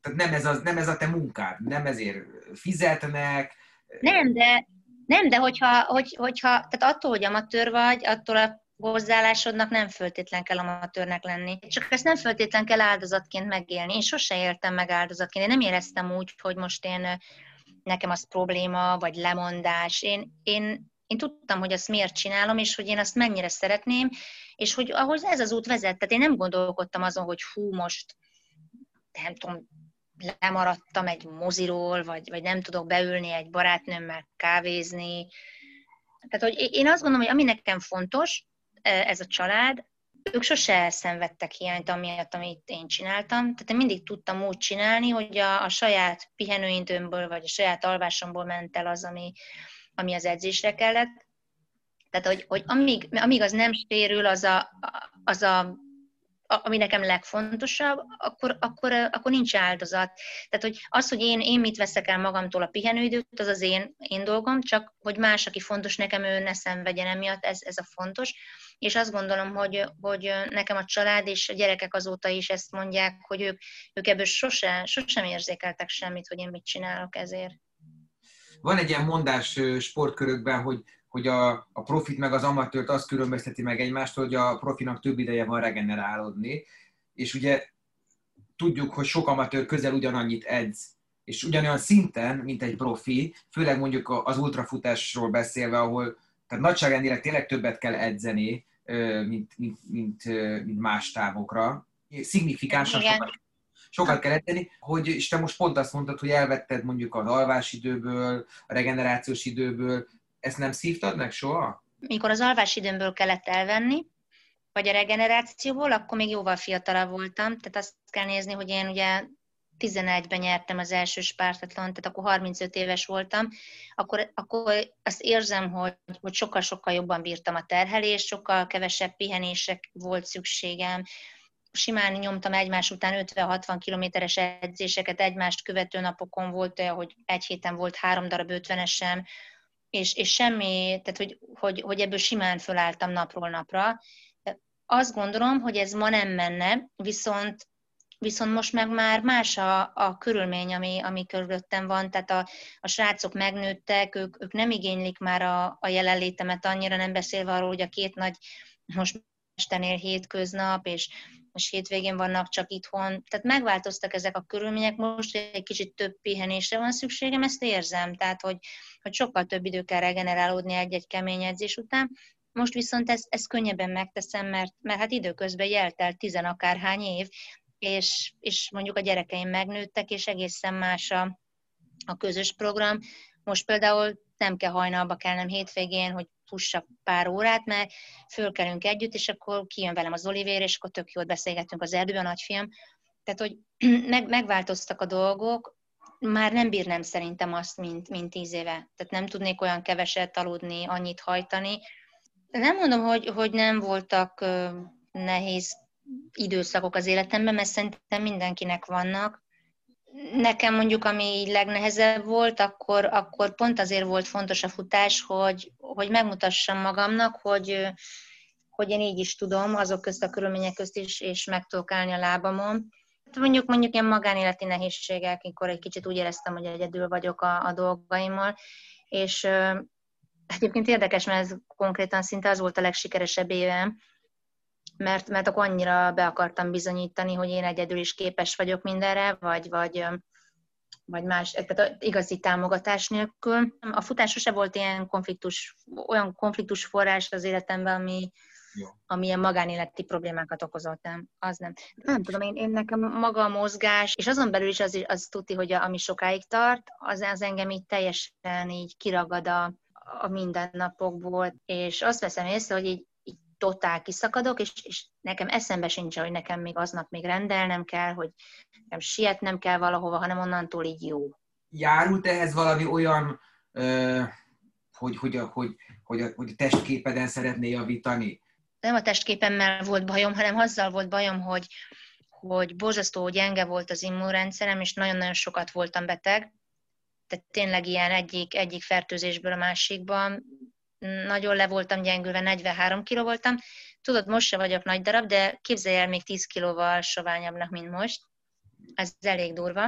tehát nem ez, az, nem ez a te munkád, nem ezért fizetnek. Nem, de, nem, de hogyha, hogy, hogyha, tehát attól, hogy amatőr vagy, attól a hozzáállásodnak nem föltétlen kell amatőrnek lenni. Csak ezt nem föltétlen kell áldozatként megélni. Én sose éltem meg áldozatként. Én nem éreztem úgy, hogy most én nekem az probléma, vagy lemondás. Én, én, én tudtam, hogy azt miért csinálom, és hogy én azt mennyire szeretném, és hogy ahhoz ez az út vezet. Tehát én nem gondolkodtam azon, hogy hú, most nem tudom, lemaradtam egy moziról, vagy, vagy nem tudok beülni egy barátnőmmel kávézni. Tehát, hogy én azt gondolom, hogy ami nekem fontos, e, ez a család, ők sose szenvedtek hiányt amiatt, amit én csináltam. Tehát én mindig tudtam úgy csinálni, hogy a, a saját pihenőintőmből, vagy a saját alvásomból ment el az, ami, ami az edzésre kellett. Tehát, hogy, hogy amíg, amíg az nem sérül, az a, az a ami nekem legfontosabb, akkor, akkor, akkor nincs áldozat. Tehát, hogy az, hogy én, én mit veszek el magamtól a pihenőidőt, az az én, én dolgom, csak hogy más, aki fontos nekem, ő ne szenvedjen emiatt, ez, ez a fontos. És azt gondolom, hogy, hogy nekem a család és a gyerekek azóta is ezt mondják, hogy ők, ők ebből sose, sosem érzékeltek semmit, hogy én mit csinálok ezért. Van egy ilyen mondás sportkörökben, hogy hogy a, a profit meg az amatőrt azt különbözteti meg egymástól, hogy a profinak több ideje van regenerálódni, és ugye tudjuk, hogy sok amatőr közel ugyanannyit edz, és ugyanolyan szinten, mint egy profi, főleg mondjuk az ultrafutásról beszélve, ahol tehát nagyságrendileg tényleg többet kell edzeni, mint, mint, mint, mint más távokra. Szignifikánsan sokat, sokat kell edzeni, hogy, és te most pont azt mondtad, hogy elvetted mondjuk az alvásidőből, a regenerációs időből, ezt nem szívtad meg soha? Mikor az alvásidőmből kellett elvenni, vagy a regenerációból, akkor még jóval fiatalabb voltam, tehát azt kell nézni, hogy én ugye 11-ben nyertem az első spártatlon, tehát akkor 35 éves voltam, akkor, akkor azt érzem, hogy, hogy sokkal-sokkal jobban bírtam a terhelést, sokkal kevesebb pihenések volt szükségem, simán nyomtam egymás után 50-60 kilométeres edzéseket, egymást követő napokon volt olyan, hogy egy héten volt három darab 50-esem, és, és semmi, tehát hogy, hogy, hogy ebből simán fölálltam napról napra. Azt gondolom, hogy ez ma nem menne, viszont viszont most meg már más a, a körülmény, ami, ami körülöttem van, tehát a, a srácok megnőttek, ők, ők nem igénylik már a, a jelenlétemet annyira, nem beszélve arról, hogy a két nagy most estenél hétköznap, és, és hétvégén vannak csak itthon. Tehát megváltoztak ezek a körülmények, most egy kicsit több pihenésre van szükségem, ezt érzem, tehát hogy, hogy sokkal több idő kell regenerálódni egy-egy kemény edzés után. Most viszont ezt, ezt könnyebben megteszem, mert, mert hát időközben jeltelt tizen akárhány év, és, és mondjuk a gyerekeim megnőttek, és egészen más a, a közös program. Most például nem kell hajnalba kellnem hétvégén, hogy fussak pár órát, mert fölkelünk együtt, és akkor kijön velem az Olivér, és akkor tök jót beszélgetünk az erdőben, a nagyfiam. Tehát, hogy meg, megváltoztak a dolgok, már nem bírnám szerintem azt, mint, mint tíz éve. Tehát nem tudnék olyan keveset aludni, annyit hajtani. Nem mondom, hogy, hogy nem voltak nehéz időszakok az életemben, mert szerintem mindenkinek vannak, nekem mondjuk, ami így legnehezebb volt, akkor, akkor pont azért volt fontos a futás, hogy, hogy megmutassam magamnak, hogy, hogy én így is tudom, azok közt a körülmények közt is, és meg tudok állni a lábamon. Mondjuk, mondjuk ilyen magánéleti nehézségek, amikor egy kicsit úgy éreztem, hogy egyedül vagyok a, a dolgaimmal, és egyébként érdekes, mert ez konkrétan szinte az volt a legsikeresebb évem, mert, mert akkor annyira be akartam bizonyítani, hogy én egyedül is képes vagyok mindenre, vagy, vagy, vagy más, tehát igazi támogatás nélkül. A futás sose volt ilyen konfliktus, olyan konfliktus forrás az életemben, ami, ami ilyen magánéleti problémákat okozott, nem? Az nem. Nem tudom, én, én nekem maga a mozgás, és azon belül is az, az tudti, hogy a, ami sokáig tart, az, az engem így teljesen így kiragad a, a mindennapokból, és azt veszem észre, hogy így totál kiszakadok, és, és nekem eszembe sincs, hogy nekem még aznap még rendelnem kell, hogy nekem sietnem kell valahova, hanem onnantól így jó. Járult ehhez valami olyan, hogy, hogy, a, hogy, hogy, a, hogy a testképeden szeretné javítani? Nem a testképemmel volt bajom, hanem azzal volt bajom, hogy, hogy borzasztó gyenge volt az immunrendszerem, és nagyon-nagyon sokat voltam beteg. Tehát tényleg ilyen egyik, egyik fertőzésből a másikban nagyon le voltam gyengülve, 43 kiló voltam. Tudod, most se vagyok nagy darab, de képzelj el még 10 kilóval soványabbnak, mint most. Ez elég durva.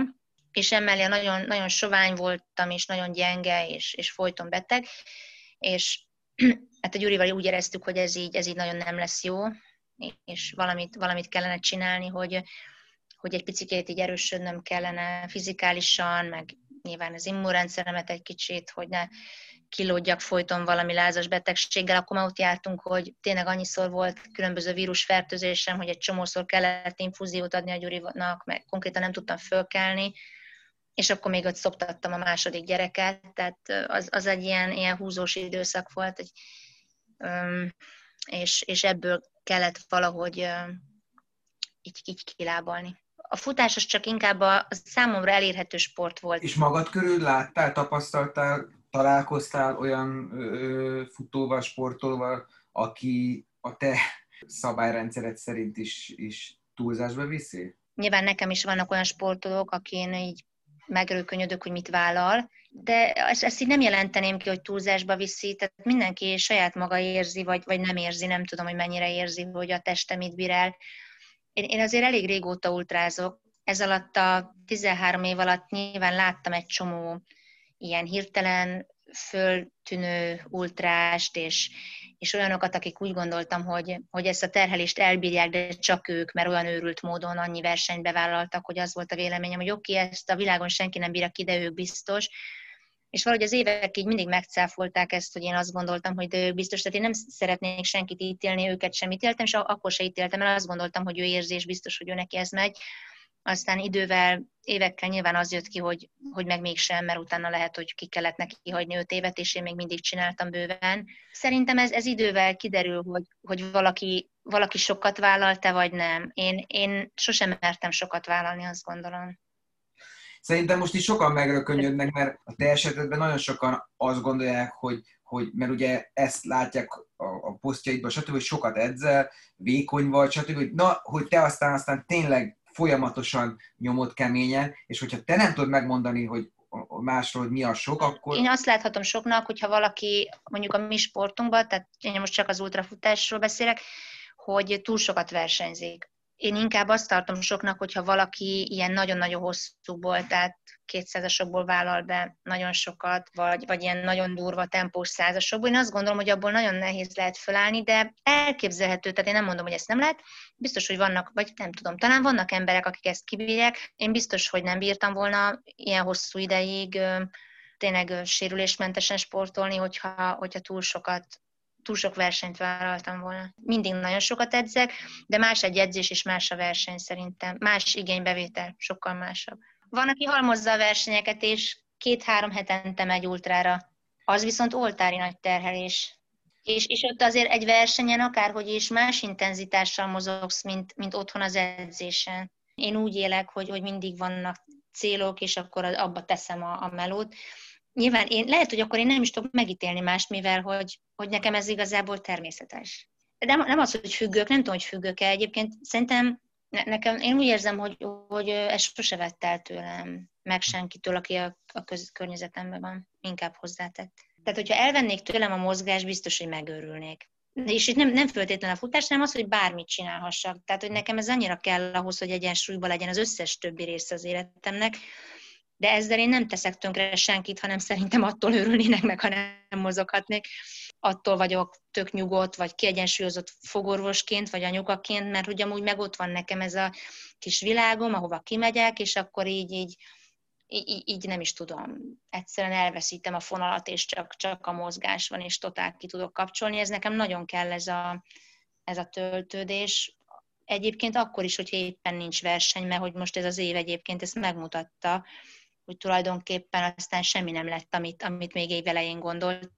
És emellé nagyon, nagyon sovány voltam, és nagyon gyenge, és, és folyton beteg. És hát a Gyurival úgy éreztük, hogy ez így, ez így nagyon nem lesz jó, és valamit, valamit kellene csinálni, hogy, hogy egy picit így erősödnöm kellene fizikálisan, meg nyilván az immunrendszeremet egy kicsit, hogy ne kilódjak folyton valami lázas betegséggel, akkor már ott jártunk, hogy tényleg annyiszor volt különböző vírusfertőzésem, hogy egy csomószor kellett infúziót adni a Gyurinak, meg konkrétan nem tudtam fölkelni, és akkor még ott szoptattam a második gyereket, tehát az, az egy ilyen, ilyen húzós időszak volt, hogy, és, és ebből kellett valahogy így, így kilábalni. A futás az csak inkább a számomra elérhető sport volt. És magad körül láttál, tapasztaltál találkoztál olyan ö, futóval, sportolóval, aki a te szabályrendszeret szerint is, is túlzásba viszi? Nyilván nekem is vannak olyan sportolók, akin így megrőkönyödök, hogy mit vállal, de ezt, ezt így nem jelenteném ki, hogy túlzásba viszi, tehát mindenki saját maga érzi, vagy, vagy nem érzi, nem tudom, hogy mennyire érzi, hogy a teste mit bír el. Én, én azért elég régóta ultrázok, ez alatt a 13 év alatt nyilván láttam egy csomó ilyen hirtelen föltűnő ultrást, és, és olyanokat, akik úgy gondoltam, hogy, hogy ezt a terhelést elbírják, de csak ők, mert olyan őrült módon annyi versenybe vállaltak, hogy az volt a véleményem, hogy oké, okay, ezt a világon senki nem bírja ki, de ők biztos. És valahogy az évek így mindig megcáfolták ezt, hogy én azt gondoltam, hogy de ők biztos, tehát én nem szeretnék senkit ítélni, őket sem ítéltem, és akkor se ítéltem, mert azt gondoltam, hogy ő érzés biztos, hogy ő neki ez megy. Aztán idővel, évekkel nyilván az jött ki, hogy, hogy meg mégsem, mert utána lehet, hogy ki kellett neki hagyni öt évet, és én még mindig csináltam bőven. Szerintem ez, ez idővel kiderül, hogy, hogy valaki, valaki sokat vállalta, vagy nem. Én, én sosem mertem sokat vállalni, azt gondolom. Szerintem most is sokan megrökönyödnek, mert a te esetedben nagyon sokan azt gondolják, hogy, hogy mert ugye ezt látják a, a posztjaidban, stb., hogy sokat edzel, vékony vagy, stb., hogy na, hogy te aztán aztán tényleg folyamatosan nyomod keményen, és hogyha te nem tudod megmondani, hogy másról, hogy mi a sok, akkor... Én azt láthatom soknak, hogyha valaki mondjuk a mi sportunkban, tehát én most csak az ultrafutásról beszélek, hogy túl sokat versenyzik én inkább azt tartom soknak, hogyha valaki ilyen nagyon-nagyon hosszúból, tehát kétszázasokból vállal be nagyon sokat, vagy, vagy ilyen nagyon durva tempós százasokból. Én azt gondolom, hogy abból nagyon nehéz lehet felállni, de elképzelhető, tehát én nem mondom, hogy ezt nem lehet. Biztos, hogy vannak, vagy nem tudom, talán vannak emberek, akik ezt kibírják. Én biztos, hogy nem bírtam volna ilyen hosszú ideig tényleg sérülésmentesen sportolni, hogyha, hogyha túl sokat túl sok versenyt vállaltam volna. Mindig nagyon sokat edzek, de más egy edzés és más a verseny szerintem. Más igénybevétel, sokkal másabb. Van, aki halmozza a versenyeket, és két-három hetente megy ultrára. Az viszont oltári nagy terhelés. És, és ott azért egy versenyen akárhogy is más intenzitással mozogsz, mint, mint otthon az edzésen. Én úgy élek, hogy, hogy mindig vannak célok, és akkor abba teszem a, a melót nyilván én, lehet, hogy akkor én nem is tudok megítélni mást, mivel hogy, hogy nekem ez igazából természetes. De nem, az, hogy függök, nem tudom, hogy függök-e. Egyébként szerintem ne, nekem, én úgy érzem, hogy, hogy ez sose vett el tőlem, meg senkitől, aki a, a köz, környezetemben van, inkább hozzátett. Tehát, hogyha elvennék tőlem a mozgás, biztos, hogy megőrülnék. És itt nem, nem föltétlenül a futás, hanem az, hogy bármit csinálhassak. Tehát, hogy nekem ez annyira kell ahhoz, hogy egyensúlyban legyen az összes többi része az életemnek, de ezzel én nem teszek tönkre senkit, hanem szerintem attól örülnének meg, ha nem mozoghatnék. Attól vagyok tök nyugodt, vagy kiegyensúlyozott fogorvosként, vagy anyukaként, mert hogy amúgy meg ott van nekem ez a kis világom, ahova kimegyek, és akkor így, így, így, így nem is tudom. Egyszerűen elveszítem a fonalat, és csak, csak a mozgás van, és totál ki tudok kapcsolni. Ez nekem nagyon kell ez a, ez a töltődés. Egyébként akkor is, hogy éppen nincs verseny, mert hogy most ez az év egyébként ezt megmutatta, hogy tulajdonképpen aztán semmi nem lett, amit, amit még év elején gondolt,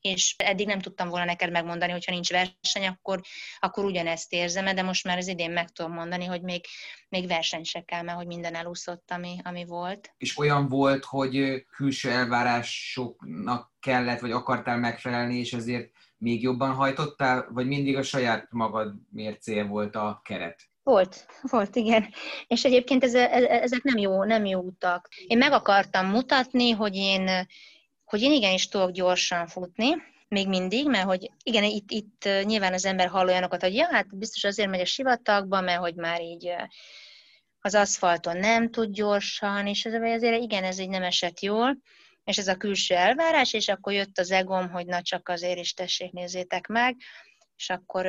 és eddig nem tudtam volna neked megmondani, hogyha nincs verseny, akkor, akkor ugyanezt érzem, de most már az idén meg tudom mondani, hogy még, még verseny se kell, mert hogy minden elúszott, ami, ami volt. És olyan volt, hogy külső elvárásoknak kellett, vagy akartál megfelelni, és ezért még jobban hajtottál, vagy mindig a saját magad mércéje volt a keret? Volt, volt, igen. És egyébként ez, ezek nem jó, nem jó utak. Én meg akartam mutatni, hogy én, hogy én igenis tudok gyorsan futni, még mindig, mert hogy igen, itt, itt nyilván az ember hall olyanokat, hogy ja, hát biztos azért megy a sivatagba, mert hogy már így az aszfalton nem tud gyorsan, és azért igen, ez így nem esett jól, és ez a külső elvárás, és akkor jött az egom, hogy na csak azért is tessék, nézzétek meg, és akkor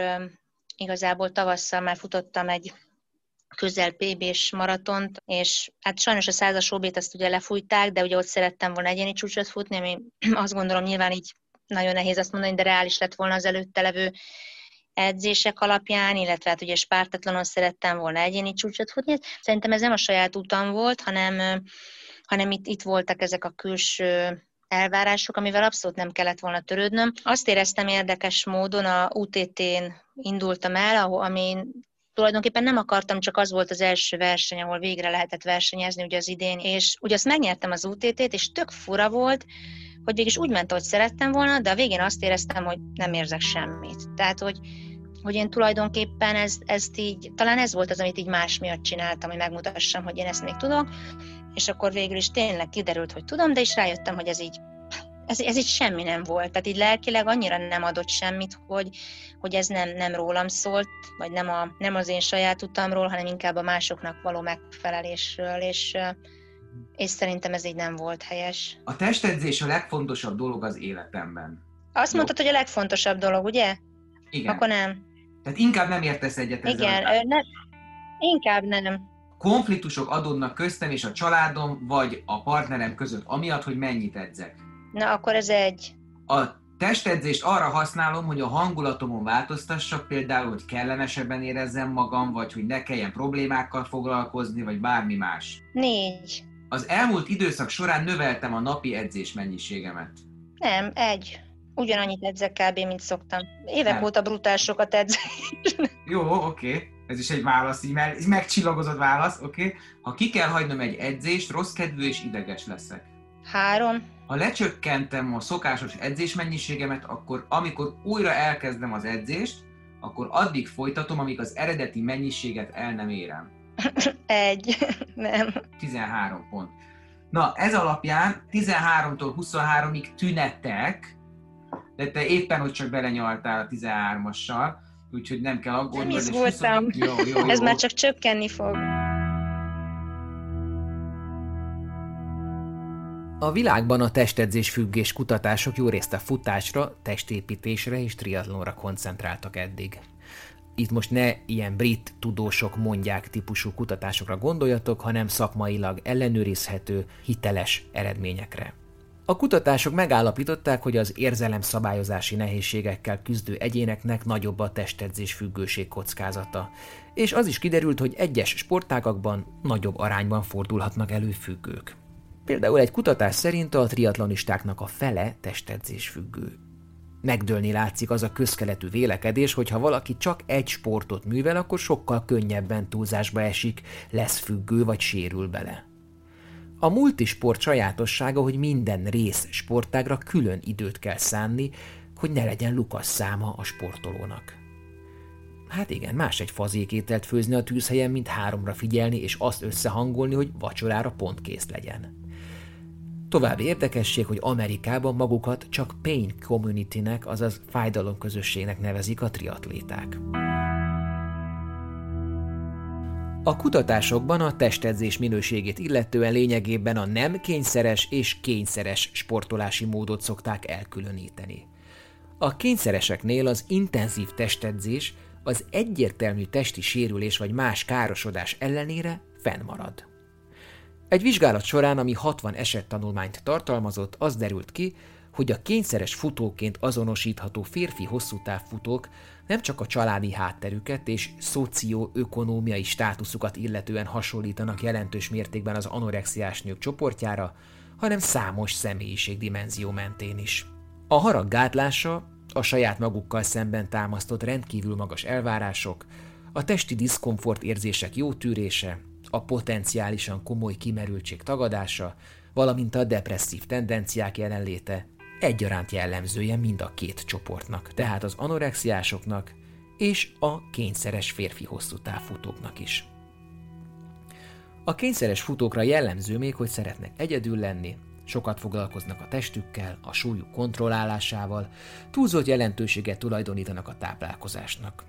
igazából tavasszal már futottam egy közel PB-s maratont, és hát sajnos a százas obét azt ugye lefújták, de ugye ott szerettem volna egyéni csúcsot futni, ami azt gondolom nyilván így nagyon nehéz azt mondani, de reális lett volna az előtte levő edzések alapján, illetve hát ugye spártatlanon szerettem volna egyéni csúcsot futni. Szerintem ez nem a saját utam volt, hanem, hanem itt, itt voltak ezek a külső elvárások, amivel abszolút nem kellett volna törődnöm. Azt éreztem érdekes módon, a UTT-n indultam el, ahol, ami tulajdonképpen nem akartam, csak az volt az első verseny, ahol végre lehetett versenyezni ugye az idén, és ugye azt megnyertem az UTT-t, és tök fura volt, hogy végig úgy ment, hogy szerettem volna, de a végén azt éreztem, hogy nem érzek semmit. Tehát, hogy, hogy én tulajdonképpen ez, ezt így, talán ez volt az, amit így más miatt csináltam, hogy megmutassam, hogy én ezt még tudok, és akkor végül is tényleg kiderült, hogy tudom, de is rájöttem, hogy ez így ez, ez így semmi nem volt. Tehát így lelkileg annyira nem adott semmit, hogy, hogy ez nem, nem rólam szólt, vagy nem, a, nem az én saját utamról, hanem inkább a másoknak való megfelelésről, és, és szerintem ez így nem volt helyes. A testedzés a legfontosabb dolog az életemben. Azt Jó. mondtad, hogy a legfontosabb dolog, ugye? Igen. Akkor nem. Tehát inkább nem értesz egyet ezzel. Igen, ne, inkább nem. Konfliktusok adódnak köztem és a családom, vagy a partnerem között, amiatt, hogy mennyit edzek. Na, akkor ez egy. A testedzést arra használom, hogy a hangulatomon változtassak, például, hogy kellemesebben érezzem magam, vagy hogy ne kelljen problémákkal foglalkozni, vagy bármi más. Négy. Az elmúlt időszak során növeltem a napi edzés mennyiségemet. Nem, egy. Ugyanannyit edzek kb. mint szoktam. Évek Nem. óta brutál sokat edzek. Jó, oké. Okay. Ez is egy válasz, így, meg, megcsillagozott válasz, oké. Okay. Ha ki kell hagynom egy edzést, rossz kedvű és ideges leszek. Három. Ha lecsökkentem a szokásos edzésmennyiségemet, akkor amikor újra elkezdem az edzést, akkor addig folytatom, amíg az eredeti mennyiséget el nem érem. Egy, nem. 13 pont. Na, ez alapján 13-tól 23-ig tünetek, de te éppen, hogy csak belenyaltál a 13-assal, úgyhogy nem kell aggódni. Nem izgultam. 20... Jó, jó, jó. Ez már csak csökkenni fog. A világban a testedzés függés kutatások jó részt a futásra, testépítésre és triatlonra koncentráltak eddig. Itt most ne ilyen brit tudósok mondják típusú kutatásokra gondoljatok, hanem szakmailag ellenőrizhető, hiteles eredményekre. A kutatások megállapították, hogy az érzelemszabályozási nehézségekkel küzdő egyéneknek nagyobb a testedzés függőség kockázata, és az is kiderült, hogy egyes sportágakban nagyobb arányban fordulhatnak elő függők. Például egy kutatás szerint a triatlonistáknak a fele testedzés függő. Megdőlni látszik az a közkeletű vélekedés, hogy ha valaki csak egy sportot művel, akkor sokkal könnyebben túlzásba esik, lesz függő vagy sérül bele. A multisport sajátossága, hogy minden rész sportágra külön időt kell szánni, hogy ne legyen lukas száma a sportolónak. Hát igen, más egy fazékételt főzni a tűzhelyen, mint háromra figyelni és azt összehangolni, hogy vacsorára pont kész legyen. További érdekesség, hogy Amerikában magukat csak pain community-nek, azaz fájdalomközösségnek nevezik a triatléták. A kutatásokban a testedzés minőségét illetően lényegében a nem kényszeres és kényszeres sportolási módot szokták elkülöníteni. A kényszereseknél az intenzív testedzés az egyértelmű testi sérülés vagy más károsodás ellenére fennmarad. Egy vizsgálat során, ami 60 esettanulmányt tartalmazott, az derült ki, hogy a kényszeres futóként azonosítható férfi hosszú távfutók nem csak a családi hátterüket és szocioökonómiai státuszukat illetően hasonlítanak jelentős mértékben az anorexiás nők csoportjára, hanem számos személyiségdimenzió mentén is. A harag gátlása, a saját magukkal szemben támasztott rendkívül magas elvárások, a testi diszkomfort érzések jó tűrése, a potenciálisan komoly kimerültség tagadása, valamint a depresszív tendenciák jelenléte egyaránt jellemzője mind a két csoportnak, tehát az anorexiásoknak és a kényszeres férfi hosszú távfutóknak is. A kényszeres futókra jellemző még, hogy szeretnek egyedül lenni, sokat foglalkoznak a testükkel, a súlyuk kontrollálásával, túlzott jelentőséget tulajdonítanak a táplálkozásnak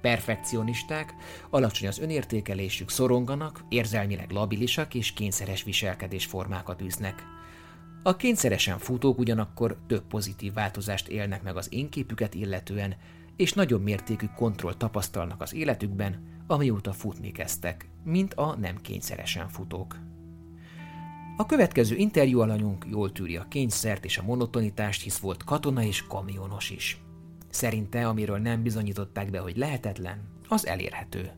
perfekcionisták, alacsony az önértékelésük, szoronganak, érzelmileg labilisak és kényszeres viselkedésformákat űznek. A kényszeresen futók ugyanakkor több pozitív változást élnek meg az énképüket illetően, és nagyobb mértékű kontroll tapasztalnak az életükben, amióta futni kezdtek, mint a nem kényszeresen futók. A következő interjú alanyunk jól tűri a kényszert és a monotonitást, hisz volt katona és kamionos is. Szerinte, amiről nem bizonyították be, hogy lehetetlen, az elérhető.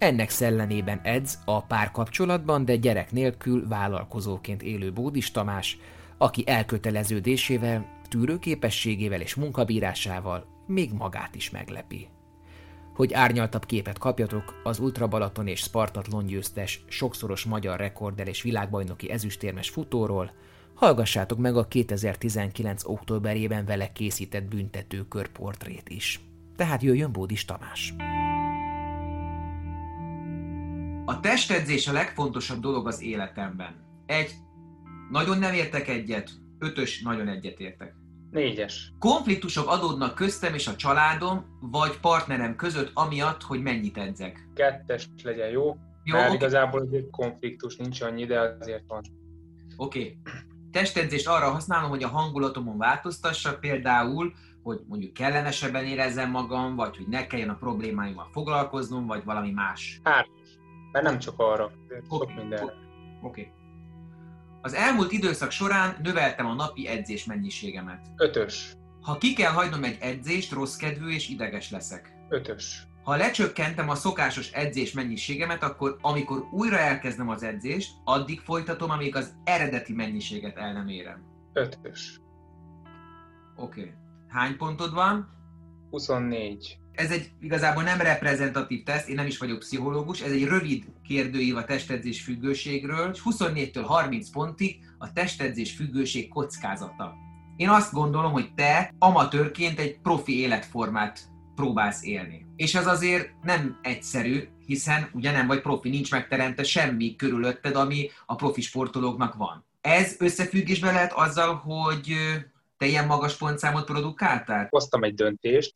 Ennek szellemében edz a párkapcsolatban, de gyerek nélkül vállalkozóként élő Bódis Tamás, aki elköteleződésével, tűrőképességével és munkabírásával még magát is meglepi. Hogy árnyaltabb képet kapjatok, az Ultra Balaton és Spartatlon győztes, sokszoros magyar rekorder és világbajnoki ezüstérmes futóról, hallgassátok meg a 2019. októberében vele készített büntetőkör portrét is. Tehát jöjjön Bódis Tamás. A testedzés a legfontosabb dolog az életemben. Egy, nagyon nem értek egyet, ötös, nagyon egyet értek. Négyes. Konfliktusok adódnak köztem és a családom, vagy partnerem között, amiatt, hogy mennyit edzek. Kettes legyen jó. Jó, Mert oké. igazából egy konfliktus nincs annyi, de azért van. Oké. Okay. Testedzést arra használom, hogy a hangulatomon változtassak, például, hogy mondjuk kellemesebben érezzem magam, vagy hogy ne kelljen a problémáimmal foglalkoznom, vagy valami más. Hármas. Mert nem csak arra, sok Oké, minden. Oké. Okay. Az elmúlt időszak során növeltem a napi edzés mennyiségemet. Ötös. Ha ki kell hagynom egy edzést, rossz kedvű és ideges leszek. Ötös. Ha lecsökkentem a szokásos edzés mennyiségemet, akkor amikor újra elkezdem az edzést, addig folytatom, amíg az eredeti mennyiséget el nem érem. Ötös. Oké. Okay. Hány pontod van? 24. Ez egy igazából nem reprezentatív teszt, én nem is vagyok pszichológus, ez egy rövid kérdőív a testedzés függőségről, és 24-től 30 pontig a testedzés függőség kockázata. Én azt gondolom, hogy te amatőrként egy profi életformát próbálsz élni. És ez azért nem egyszerű, hiszen ugye nem vagy profi, nincs megteremte semmi körülötted, ami a profi sportolóknak van. Ez összefüggésben lehet azzal, hogy te ilyen magas pontszámot produkáltál? Hoztam egy döntést,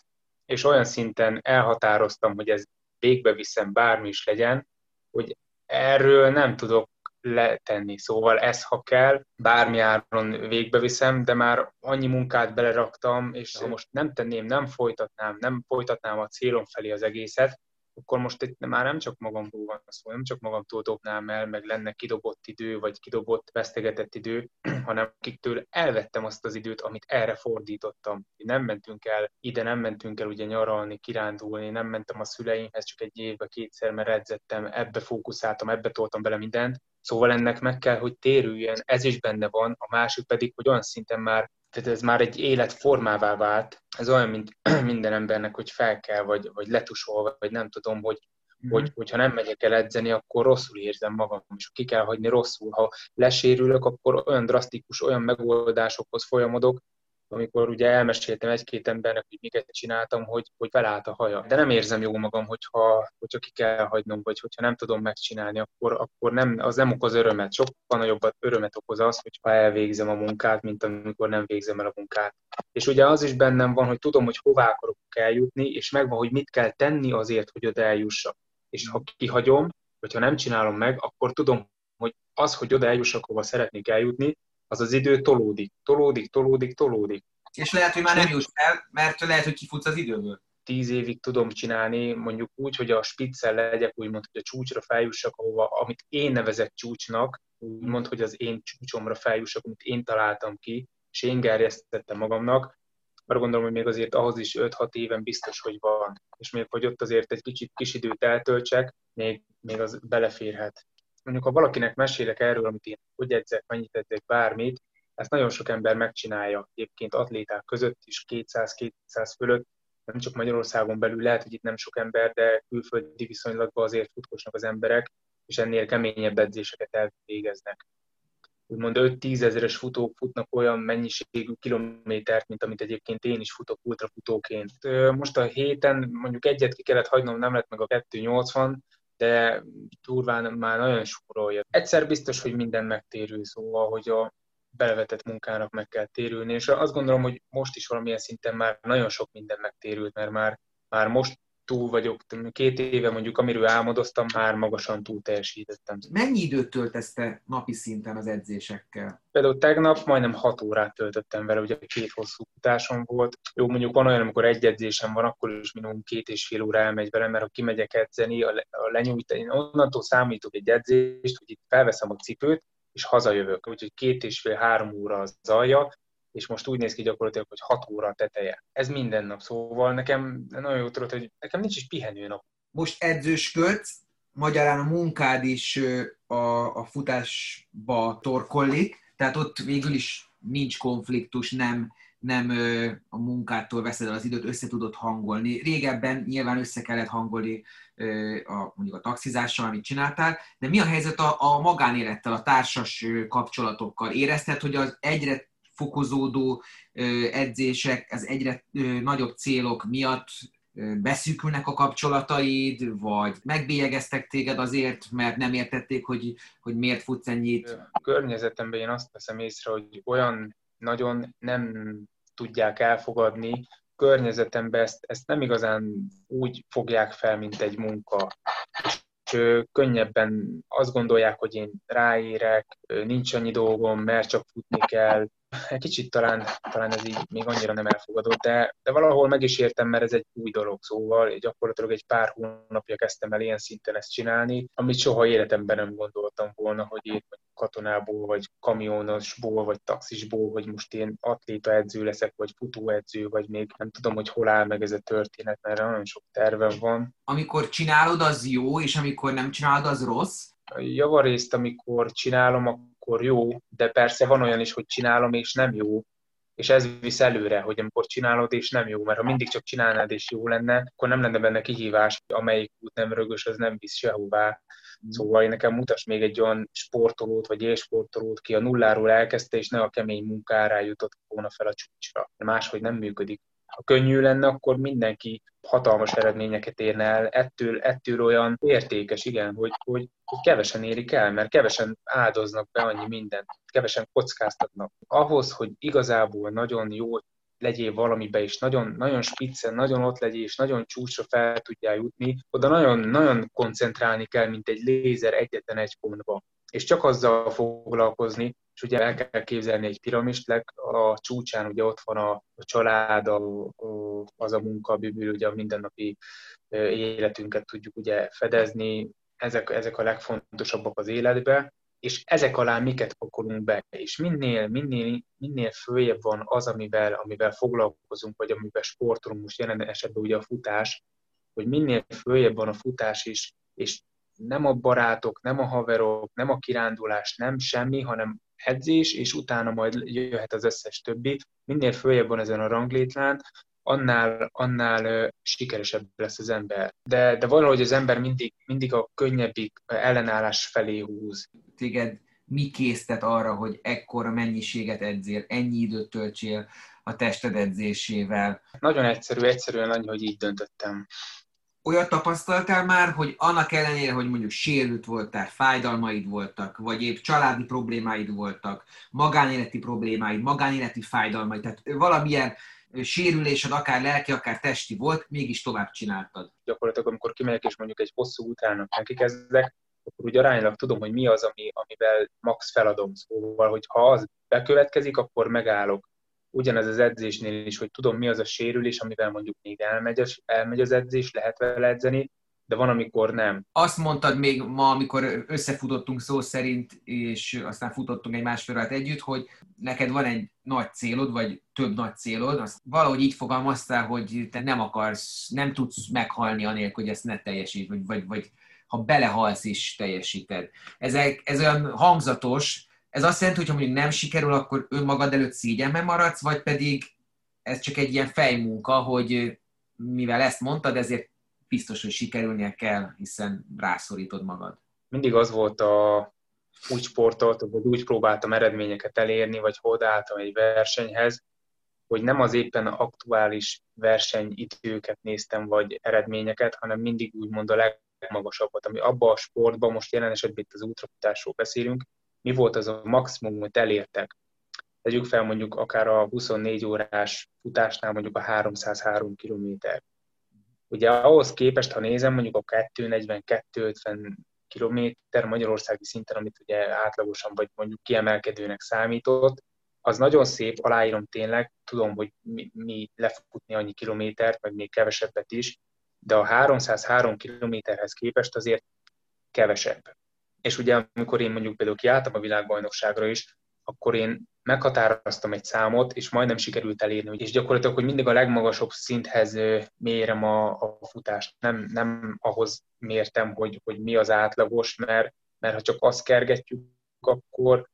és olyan szinten elhatároztam, hogy ez végbe viszem, bármi is legyen, hogy erről nem tudok letenni. Szóval ez, ha kell, bármi áron végbe viszem, de már annyi munkát beleraktam, és ha most nem tenném, nem folytatnám, nem folytatnám a célom felé az egészet, akkor most itt már nem csak magamról van szó, nem csak magamtól dobnám el, meg lenne kidobott idő, vagy kidobott, vesztegetett idő, hanem akiktől elvettem azt az időt, amit erre fordítottam. Nem mentünk el, ide nem mentünk el ugye nyaralni, kirándulni, nem mentem a szüleimhez csak egy évbe kétszer, mert edzettem, ebbe fókuszáltam, ebbe toltam bele mindent. Szóval ennek meg kell, hogy térüljön, ez is benne van, a másik pedig, hogy olyan szinten már tehát ez már egy életformává vált. Ez olyan, mint minden embernek, hogy fel kell, vagy, vagy letusol, vagy nem tudom, hogy, mm. hogy, hogyha nem megyek el edzeni, akkor rosszul érzem magam, és ki kell hagyni rosszul. Ha lesérülök, akkor olyan drasztikus, olyan megoldásokhoz folyamodok, amikor ugye elmeséltem egy-két embernek, hogy miket csináltam, hogy, hogy felállt a haja. De nem érzem jó magam, hogyha, hogyha ki kell hagynom, vagy hogyha nem tudom megcsinálni, akkor, akkor nem, az nem okoz örömet. Sokkal nagyobb örömet okoz az, hogyha elvégzem a munkát, mint amikor nem végzem el a munkát. És ugye az is bennem van, hogy tudom, hogy hová akarok eljutni, és megvan, hogy mit kell tenni azért, hogy oda eljussak. És ha kihagyom, vagy ha nem csinálom meg, akkor tudom, hogy az, hogy oda eljussak, hova szeretnék eljutni, az az idő tolódik, tolódik, tolódik, tolódik. És lehet, hogy már nem jussz el, mert lehet, hogy kifutsz az időből. Tíz évig tudom csinálni, mondjuk úgy, hogy a spiccel legyek, úgymond, hogy a csúcsra feljussak, ahova, amit én nevezek csúcsnak, úgymond, hogy az én csúcsomra feljussak, amit én találtam ki, és én gerjesztettem magamnak, arra gondolom, hogy még azért ahhoz is 5-6 éven biztos, hogy van. És még hogy ott azért egy kicsit kis időt eltöltsek, még, még az beleférhet mondjuk ha valakinek mesélek erről, amit én hogy edzek, mennyit edzek, bármit, ezt nagyon sok ember megcsinálja. Egyébként atléták között is 200-200 fölött, nem csak Magyarországon belül, lehet, hogy itt nem sok ember, de külföldi viszonylatban azért futkosnak az emberek, és ennél keményebb edzéseket elvégeznek. Úgymond 5-10 ezeres futók futnak olyan mennyiségű kilométert, mint amit egyébként én is futok ultrafutóként. Most a héten mondjuk egyet ki kellett hagynom, nem lett meg a 280, de durván már nagyon sorolja. Egyszer biztos, hogy minden megtérül, szóval, hogy a belevetett munkának meg kell térülni, és azt gondolom, hogy most is valamilyen szinten már nagyon sok minden megtérült, mert már, már most túl vagyok, két éve mondjuk, amiről álmodoztam, már magasan túl teljesítettem. Mennyi időt töltesz te napi szinten az edzésekkel? Például tegnap majdnem 6 órát töltöttem vele, ugye két hosszú futásom volt. Jó, mondjuk van olyan, amikor egy edzésem van, akkor is minimum két és fél óra elmegy vele, mert ha kimegyek edzeni, a, le, a lenyújtani, én onnantól számítok egy edzést, hogy itt felveszem a cipőt, és hazajövök. Úgyhogy két és fél-három óra az alja, és most úgy néz ki gyakorlatilag, hogy 6 óra a teteje. Ez minden nap, szóval nekem nagyon jó tudod, hogy nekem nincs is pihenő nap. Most edzősködsz, magyarán a munkád is a, a futásba torkollik, tehát ott végül is nincs konfliktus, nem, nem a munkától veszed el az időt, össze tudod hangolni. Régebben nyilván össze kellett hangolni a, mondjuk a taxizással, amit csináltál, de mi a helyzet a, a magánélettel, a társas kapcsolatokkal? Érezted, hogy az egyre fokozódó edzések, az egyre nagyobb célok miatt beszűkülnek a kapcsolataid, vagy megbélyegeztek téged azért, mert nem értették, hogy, hogy miért futsz ennyit? A környezetemben én azt veszem észre, hogy olyan nagyon nem tudják elfogadni, környezetemben ezt, ezt nem igazán úgy fogják fel, mint egy munka. És könnyebben azt gondolják, hogy én ráérek, nincs annyi dolgom, mert csak futni kell, egy kicsit talán, talán ez így még annyira nem elfogadott, de, de valahol meg is értem, mert ez egy új dolog, szóval gyakorlatilag egy pár hónapja kezdtem el ilyen szinten ezt csinálni, amit soha életemben nem gondoltam volna, hogy én katonából, vagy kamionosból, vagy taxisból, hogy most én atléta edző leszek, vagy futóedző, vagy még nem tudom, hogy hol áll meg ez a történet, mert nagyon sok tervem van. Amikor csinálod, az jó, és amikor nem csinálod, az rossz? Javarészt, amikor csinálom, akkor jó, de persze van olyan is, hogy csinálom és nem jó, és ez visz előre, hogy amikor csinálod és nem jó, mert ha mindig csak csinálnád és jó lenne, akkor nem lenne benne kihívás, amelyik út nem rögös, az nem visz sehová. Mm. Szóval én nekem mutas még egy olyan sportolót, vagy élsportolót, ki a nulláról elkezdte, és ne a kemény munkára jutott volna fel a csúcsra. Máshogy nem működik ha könnyű lenne, akkor mindenki hatalmas eredményeket érne el. Ettől, ettől olyan értékes, igen, hogy, hogy, kevesen érik el, mert kevesen áldoznak be annyi mindent, kevesen kockáztatnak. Ahhoz, hogy igazából nagyon jó legyél valamibe, és nagyon, nagyon spiccen, nagyon ott legyél, és nagyon csúcsra fel tudjál jutni, oda nagyon, nagyon koncentrálni kell, mint egy lézer egyetlen egy pontba. És csak azzal foglalkozni, és ugye el kell képzelni egy piramist, a csúcsán ugye ott van a, a család, a, a, az a munka, amiből ugye a mindennapi életünket tudjuk ugye fedezni, ezek, ezek a legfontosabbak az életbe, és ezek alá miket pakolunk be, és minél, minél, minél följebb van az, amivel, amivel foglalkozunk, vagy amivel sportolunk, most jelen esetben ugye a futás, hogy minél följebb van a futás is, és nem a barátok, nem a haverok, nem a kirándulás, nem semmi, hanem edzés, és utána majd jöhet az összes többi. Minél följebb van ezen a ranglétlán, annál, annál sikeresebb lesz az ember. De, de valahogy az ember mindig, mindig a könnyebbik ellenállás felé húz. Téged mi késztet arra, hogy ekkora mennyiséget edzél, ennyi időt töltsél a tested edzésével? Nagyon egyszerű, egyszerűen annyi, hogy így döntöttem olyat tapasztaltál már, hogy annak ellenére, hogy mondjuk sérült voltál, fájdalmaid voltak, vagy épp családi problémáid voltak, magánéleti problémáid, magánéleti fájdalmaid, tehát valamilyen sérülésed, akár lelki, akár testi volt, mégis tovább csináltad. Gyakorlatilag, amikor kimegyek és mondjuk egy hosszú utának neki kezdek, akkor úgy aránylag tudom, hogy mi az, ami, amivel max feladom. Szóval, hogy ha az bekövetkezik, akkor megállok ugyanez az edzésnél is, hogy tudom, mi az a sérülés, amivel mondjuk még elmegy elmegy az edzés, lehet vele edzeni, de van, amikor nem. Azt mondtad még ma, amikor összefutottunk szó szerint, és aztán futottunk egy másfél együtt, hogy neked van egy nagy célod, vagy több nagy célod, azt valahogy így fogalmaztál, hogy te nem akarsz, nem tudsz meghalni anélkül, hogy ezt ne teljesít, vagy, vagy, vagy ha belehalsz is teljesíted. Ezek, ez olyan hangzatos, ez azt jelenti, hogy ha mondjuk nem sikerül, akkor önmagad előtt szégyenben maradsz, vagy pedig ez csak egy ilyen fejmunka, hogy mivel ezt mondtad, ezért biztos, hogy sikerülnie kell, hiszen rászorítod magad. Mindig az volt a úgy sportoltam, vagy úgy próbáltam eredményeket elérni, vagy odaálltam egy versenyhez, hogy nem az éppen aktuális versenyidőket néztem, vagy eredményeket, hanem mindig úgymond a legmagasabbat, ami abba a sportban, most jelen esetben itt az útrafutásról beszélünk, mi volt az a maximum, amit elértek. Tegyük fel mondjuk akár a 24 órás futásnál mondjuk a 303 km. Ugye ahhoz képest, ha nézem mondjuk a 240-250 km Magyarországi szinten, amit ugye átlagosan vagy mondjuk kiemelkedőnek számított, az nagyon szép, aláírom tényleg, tudom, hogy mi, mi lefutni annyi kilométert, meg még kevesebbet is, de a 303 kilométerhez képest azért kevesebb. És ugye amikor én mondjuk például kiálltam a világbajnokságra is, akkor én meghatároztam egy számot, és majdnem sikerült elérni, és gyakorlatilag, hogy mindig a legmagasabb szinthez mérem a, a futást. Nem, nem ahhoz mértem, hogy, hogy mi az átlagos, mert, mert ha csak azt kergetjük, akkor,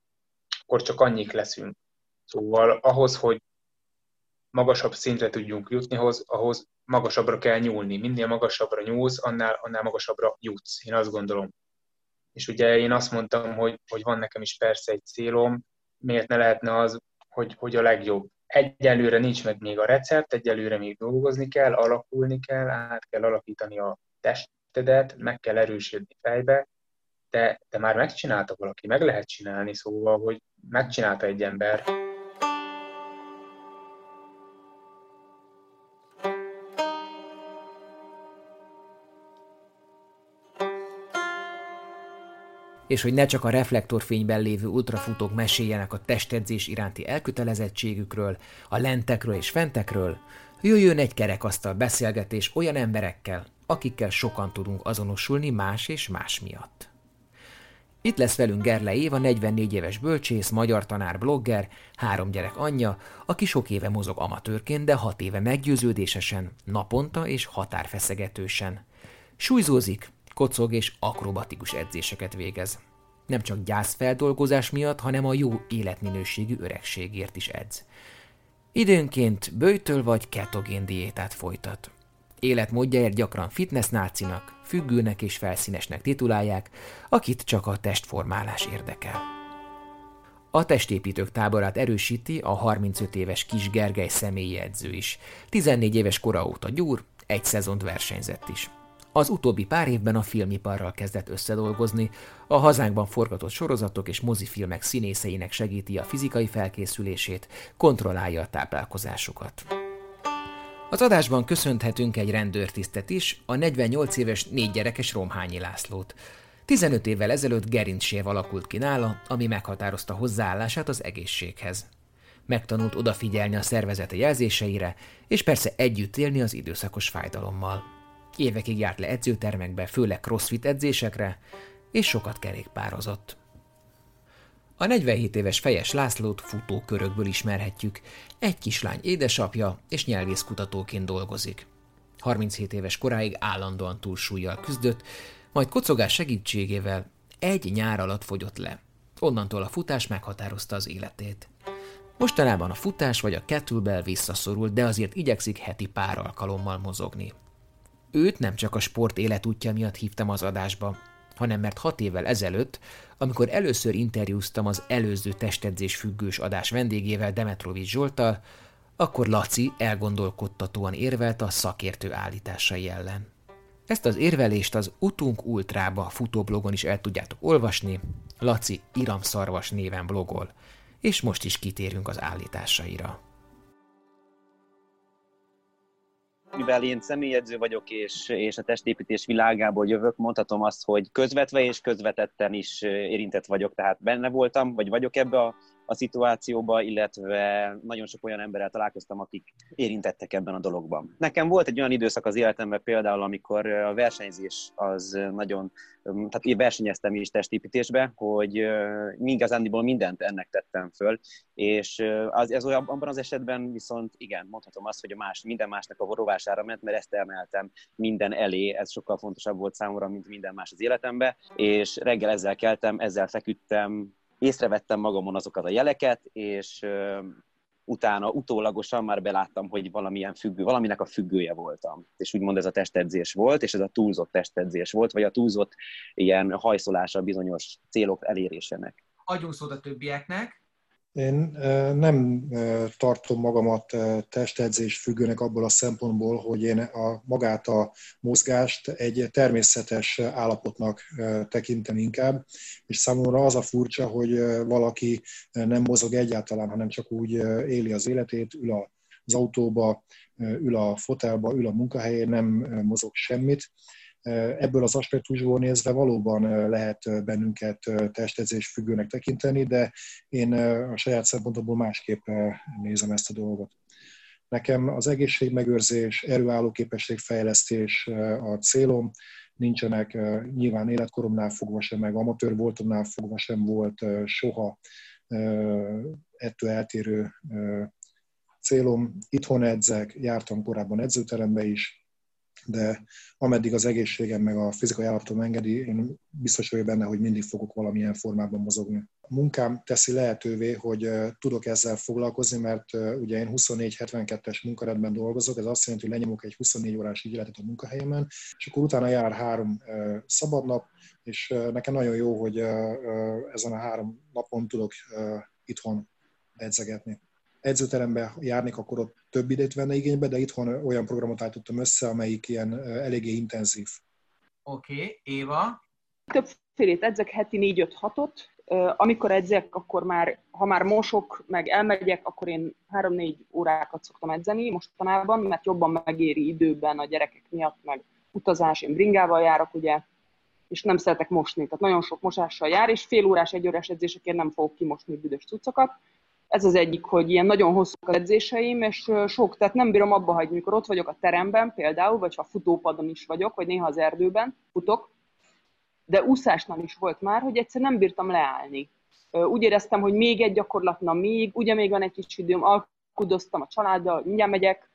akkor csak annyik leszünk. Szóval ahhoz, hogy magasabb szintre tudjunk jutni, ahhoz, ahhoz magasabbra kell nyúlni. Minél magasabbra nyúlsz, annál, annál magasabbra jutsz, én azt gondolom. És ugye én azt mondtam, hogy, hogy van nekem is persze egy célom, miért ne lehetne az, hogy, hogy a legjobb. Egyelőre nincs meg még a recept, egyelőre még dolgozni kell, alakulni kell, át kell alakítani a testedet, meg kell erősödni fejbe, de, de már megcsinálta valaki, meg lehet csinálni, szóval, hogy megcsinálta egy ember. És hogy ne csak a reflektorfényben lévő ultrafutók meséljenek a testedzés iránti elkötelezettségükről, a lentekről és fentekről, jöjjön egy kerekasztal beszélgetés olyan emberekkel, akikkel sokan tudunk azonosulni más és más miatt. Itt lesz velünk Gerle Éva, 44 éves bölcsész, magyar tanár, blogger, három gyerek anyja, aki sok éve mozog amatőrként, de hat éve meggyőződésesen, naponta és határfeszegetősen. Súlyzózik, kocog és akrobatikus edzéseket végez. Nem csak gyászfeldolgozás miatt, hanem a jó életminőségű öregségért is edz. Időnként bőjtől vagy ketogén diétát folytat. Életmódjáért gyakran fitness nácinak, függőnek és felszínesnek titulálják, akit csak a testformálás érdekel. A testépítők táborát erősíti a 35 éves kis Gergely személyi edző is. 14 éves kora óta gyúr, egy szezont versenyzett is. Az utóbbi pár évben a filmiparral kezdett összedolgozni, a hazánkban forgatott sorozatok és mozifilmek színészeinek segíti a fizikai felkészülését, kontrollálja a táplálkozásukat. Az adásban köszönhetünk egy rendőrtisztet is, a 48 éves négy gyerekes Romhányi Lászlót. 15 évvel ezelőtt gerincsév alakult ki nála, ami meghatározta hozzáállását az egészséghez. Megtanult odafigyelni a szervezete jelzéseire, és persze együtt élni az időszakos fájdalommal. Évekig járt le edzőtermekbe, főleg crossfit edzésekre, és sokat kerékpározott. A 47 éves Fejes Lászlót futókörökből ismerhetjük. Egy kislány édesapja és nyelvészkutatóként dolgozik. 37 éves koráig állandóan túlsúlyjal küzdött, majd kocogás segítségével egy nyár alatt fogyott le. Onnantól a futás meghatározta az életét. Mostanában a futás vagy a kettlebell visszaszorult, de azért igyekszik heti pár alkalommal mozogni. Őt nem csak a sport életútja miatt hívtam az adásba, hanem mert hat évvel ezelőtt, amikor először interjúztam az előző testedzés függős adás vendégével Demetrovics Zsoltal, akkor Laci elgondolkodtatóan érvelt a szakértő állításai ellen. Ezt az érvelést az Utunk Ultrába futóblogon is el tudjátok olvasni, Laci Iramszarvas néven blogol, és most is kitérünk az állításaira. Mivel én személyedző vagyok, és, és a testépítés világából jövök, mondhatom azt, hogy közvetve és közvetetten is érintett vagyok, tehát benne voltam, vagy vagyok ebbe a a szituációba, illetve nagyon sok olyan emberrel találkoztam, akik érintettek ebben a dologban. Nekem volt egy olyan időszak az életemben például, amikor a versenyzés az nagyon, tehát én versenyeztem is testépítésbe, hogy igazándiból mindent ennek tettem föl, és az, ez olyan, abban az esetben viszont igen, mondhatom azt, hogy a más, minden másnak a rovására ment, mert ezt emeltem minden elé, ez sokkal fontosabb volt számomra, mint minden más az életemben, és reggel ezzel keltem, ezzel feküdtem, észrevettem magamon azokat a jeleket, és utána utólagosan már beláttam, hogy valamilyen függő, valaminek a függője voltam. És úgymond ez a testedzés volt, és ez a túlzott testedzés volt, vagy a túlzott ilyen hajszolása bizonyos célok elérésének. Adjunk szót a többieknek, én nem tartom magamat testedzés függőnek abból a szempontból, hogy én a, magát a mozgást egy természetes állapotnak tekintem inkább, és számomra az a furcsa, hogy valaki nem mozog egyáltalán, hanem csak úgy éli az életét, ül az autóba, ül a fotelba, ül a munkahelyén, nem mozog semmit Ebből az aspektusból nézve valóban lehet bennünket testedzés függőnek tekinteni, de én a saját szempontomból másképp nézem ezt a dolgot. Nekem az egészségmegőrzés, erőálló képességfejlesztés a célom, nincsenek nyilván életkoromnál fogva sem, meg amatőr voltomnál fogva sem volt soha ettől eltérő célom. Itthon edzek, jártam korábban edzőterembe is, de ameddig az egészségem meg a fizikai állapotom engedi, én biztos vagyok benne, hogy mindig fogok valamilyen formában mozogni. A munkám teszi lehetővé, hogy tudok ezzel foglalkozni, mert ugye én 24-72-es munkarendben dolgozok, ez azt jelenti, hogy lenyomok egy 24 órás ügyeletet a munkahelyemen, és akkor utána jár három szabadnap, és nekem nagyon jó, hogy ezen a három napon tudok itthon edzegetni edzőterembe járnék, akkor ott több időt venne igénybe, de itthon olyan programot állítottam össze, amelyik ilyen eléggé intenzív. Oké, okay. Éva? Többfélét edzek, heti 4-5-6-ot. Amikor edzek, akkor már, ha már mosok, meg elmegyek, akkor én 3-4 órákat szoktam edzeni mostanában, mert jobban megéri időben a gyerekek miatt, meg utazás, én bringával járok, ugye, és nem szeretek mosni, tehát nagyon sok mosással jár, és fél órás, egy órás edzésekért nem fogok kimosni büdös cuccokat, ez az egyik, hogy ilyen nagyon hosszú az edzéseim, és sok, tehát nem bírom abba hagyni, mikor ott vagyok a teremben például, vagy ha futópadon is vagyok, vagy néha az erdőben futok, de úszásnál is volt már, hogy egyszer nem bírtam leállni. Úgy éreztem, hogy még egy gyakorlat, na még, ugye még van egy kis időm, alkudoztam a családdal, mindjárt megyek,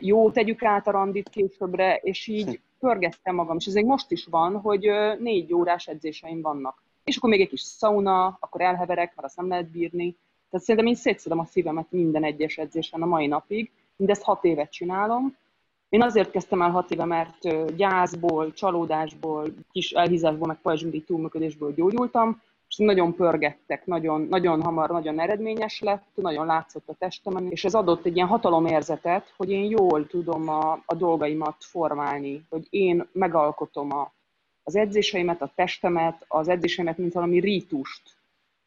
jó, tegyük át a randit későbbre, és így pörgettem magam, és ez még most is van, hogy négy órás edzéseim vannak. És akkor még egy kis szauna, akkor elheverek, mert azt nem lehet bírni, tehát szerintem én szétszedem a szívemet minden egyes edzésen a mai napig. Mindezt hat évet csinálom. Én azért kezdtem el hat éve, mert gyászból, csalódásból, kis elhízásból, meg pajzsmiri túlműködésből gyógyultam, és nagyon pörgettek, nagyon, nagyon hamar, nagyon eredményes lett, nagyon látszott a testemen, és ez adott egy ilyen hatalomérzetet, hogy én jól tudom a, a dolgaimat formálni, hogy én megalkotom a, az edzéseimet, a testemet, az edzéseimet, mint valami rítust,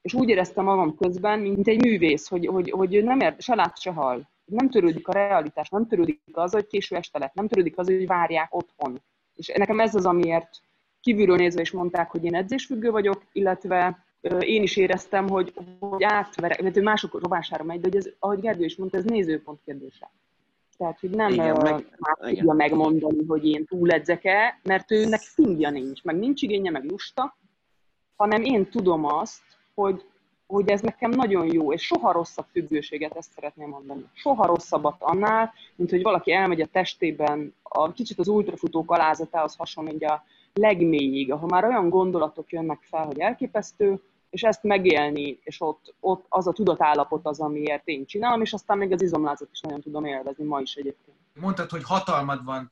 és úgy éreztem magam közben, mint egy művész, hogy, hogy, hogy nem ér, se lát, se hal. Nem törődik a realitás, nem törődik az, hogy késő este lett, nem törődik az, hogy várják otthon. És nekem ez az, amiért kívülről nézve is mondták, hogy én edzésfüggő vagyok, illetve én is éreztem, hogy, hogy átverek, mert mások rovására megy, de hogy ez, ahogy Gergő is mondta, ez nézőpont kérdése. Tehát, hogy nem igen, meg, már tudja megmondani, hogy én túledzek-e, mert őnek szingja nincs, meg nincs igénye, meg lusta, hanem én tudom azt, hogy, hogy ez nekem nagyon jó, és soha rosszabb függőséget, ezt szeretném mondani. Soha rosszabbat annál, mint hogy valaki elmegy a testében, a, kicsit az ultrafutók alázatához hasonlít a legmélyig, ahol már olyan gondolatok jönnek fel, hogy elképesztő, és ezt megélni, és ott, ott az a tudatállapot az, amiért én csinálom, és aztán még az izomlázat is nagyon tudom élvezni, ma is egyébként. Mondtad, hogy hatalmad van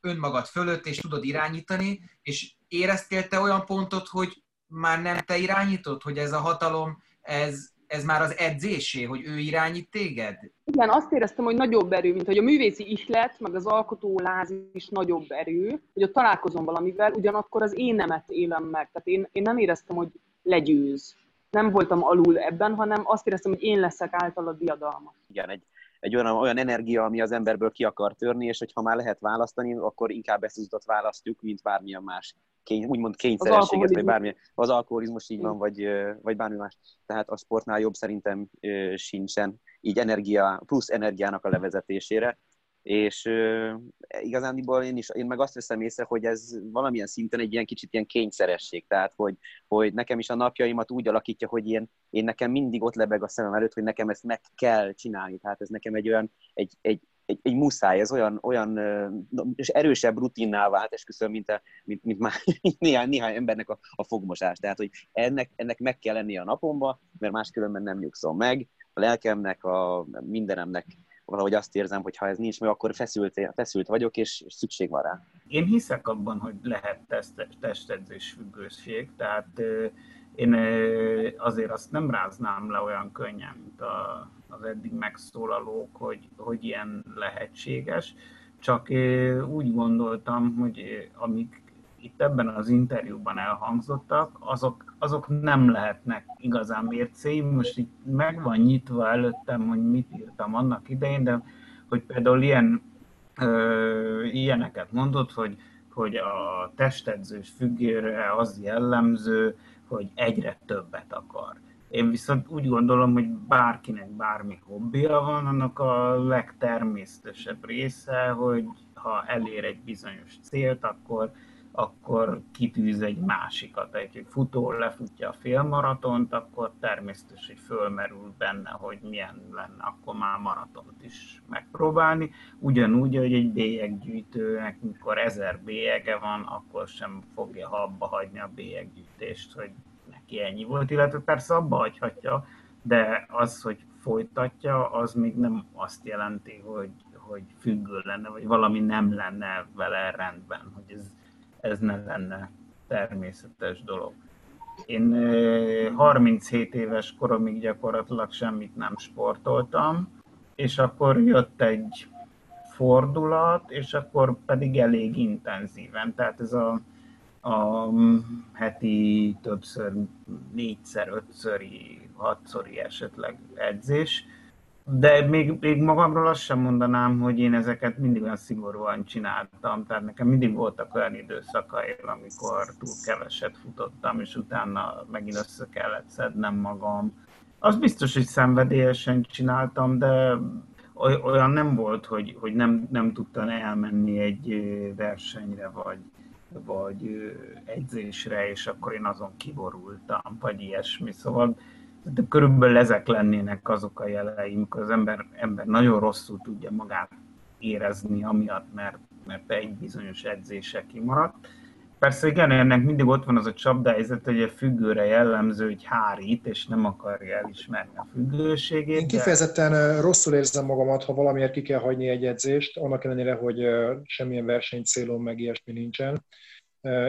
önmagad fölött, és tudod irányítani, és éreztél te olyan pontot, hogy már nem te irányítod, hogy ez a hatalom, ez, ez már az edzésé, hogy ő irányít téged? Igen, azt éreztem, hogy nagyobb erő, mint hogy a művészi ihlet, meg az alkotó láz is nagyobb erő, hogy ott találkozom valamivel, ugyanakkor az én nemet élem meg. Tehát én, én nem éreztem, hogy legyőz. Nem voltam alul ebben, hanem azt éreztem, hogy én leszek által a diadalma. Igen, egy, egy olyan, olyan energia, ami az emberből ki akar törni, és hogyha már lehet választani, akkor inkább ezt az választjuk, mint bármilyen más kény, úgymond kényszerességet, vagy bármi, az alkoholizmus így van, vagy, vagy bármi más. Tehát a sportnál jobb szerintem sincsen. Így energia, plusz energiának a levezetésére, és uh, igazándiból én is, én meg azt veszem észre, hogy ez valamilyen szinten egy ilyen kicsit ilyen kényszeresség, tehát hogy, hogy nekem is a napjaimat úgy alakítja, hogy én, én nekem mindig ott lebeg a szemem előtt, hogy nekem ezt meg kell csinálni, tehát ez nekem egy olyan, egy, egy, egy, egy muszáj, ez olyan, olyan és erősebb rutinná vált, esküszöm, mint, a, mint, mint már néhány, néhány embernek a, a fogmosás. Tehát, hogy ennek, ennek meg kell lennie a napomba, mert máskülönben nem nyugszom meg. A lelkemnek, a mindenemnek valahogy azt érzem, hogy ha ez nincs meg, akkor feszült, feszült vagyok, és szükség van rá. Én hiszek abban, hogy lehet testedzés függőség, tehát én azért azt nem ráznám le olyan könnyen, mint a, az eddig megszólalók, hogy, hogy ilyen lehetséges. Csak úgy gondoltam, hogy amik itt ebben az interjúban elhangzottak, azok, azok nem lehetnek igazán mércéim. Most itt meg van nyitva előttem, hogy mit írtam annak idején, de hogy például ilyen, ö, ilyeneket mondott, hogy, hogy a testedzős függőre az jellemző, hogy egyre többet akar. Én viszont úgy gondolom, hogy bárkinek bármi hobbija van, annak a legtermészetesebb része, hogy ha elér egy bizonyos célt, akkor, akkor kitűz egy másikat. Egy futó lefutja a félmaratont, akkor természetes, hogy fölmerül benne, hogy milyen lenne akkor már maratont is megpróbálni. Ugyanúgy, hogy egy bélyeggyűjtőnek, mikor ezer bélyege van, akkor sem fogja abba hagyni a bélyeggyűjtést, hogy neki ennyi volt, illetve persze abba hagyhatja, de az, hogy folytatja, az még nem azt jelenti, hogy, hogy függő lenne, vagy valami nem lenne vele rendben, hogy ez ez ne lenne természetes dolog. Én 37 éves koromig gyakorlatilag semmit nem sportoltam, és akkor jött egy fordulat, és akkor pedig elég intenzíven. Tehát ez a, a heti többször, négyszer, ötszöri, hatszori esetleg edzés, de még, még magamról azt sem mondanám, hogy én ezeket mindig olyan szigorúan csináltam, tehát nekem mindig voltak olyan időszakaim, amikor túl keveset futottam, és utána megint össze kellett szednem magam. Az biztos, hogy szenvedélyesen csináltam, de olyan nem volt, hogy, hogy nem, nem tudtam elmenni egy versenyre, vagy, vagy edzésre, és akkor én azon kiborultam, vagy ilyesmi. Szóval de körülbelül ezek lennének azok a jeleim, amikor az ember, ember nagyon rosszul tudja magát érezni, amiatt, mert, mert egy bizonyos edzése kimaradt. Persze igen, ennek mindig ott van az a csapdájzet, hogy a függőre jellemző, hogy hárít, és nem akarja elismerni a függőségét. Én kifejezetten de... rosszul érzem magamat, ha valamiért ki kell hagyni egy edzést, annak ellenére, hogy semmilyen versenycélom meg ilyesmi nincsen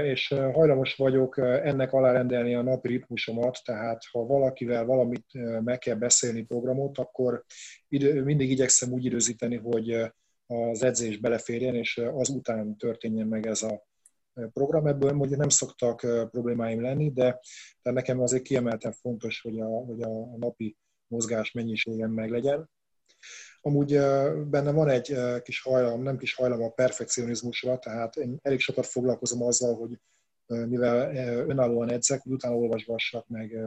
és hajlamos vagyok ennek alárendelni a napi ritmusomat, tehát ha valakivel valamit meg kell beszélni programot, akkor mindig igyekszem úgy időzíteni, hogy az edzés beleférjen, és az után történjen meg ez a program. Ebből mondjuk nem szoktak problémáim lenni, de, de nekem azért kiemelten fontos, hogy a, hogy a napi mozgás mennyiségem meg legyen. Amúgy benne van egy kis hajlam, nem kis hajlam a perfekcionizmusra, tehát én elég sokat foglalkozom azzal, hogy mivel önállóan edzek, utána olvasgassak meg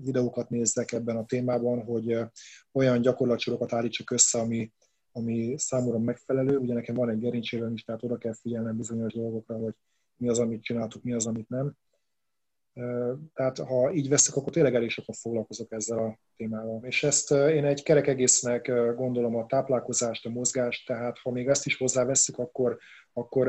videókat nézzek ebben a témában, hogy olyan gyakorlatsorokat állítsak össze, ami, ami számomra megfelelő. Ugye nekem van egy gerincsérem is, tehát oda kell figyelnem bizonyos dolgokra, hogy mi az, amit csináltuk, mi az, amit nem. Tehát ha így veszek, akkor tényleg elég sokat foglalkozok ezzel a témával. És ezt én egy kerek egésznek gondolom a táplálkozást, a mozgást, tehát ha még ezt is hozzáveszünk, akkor, akkor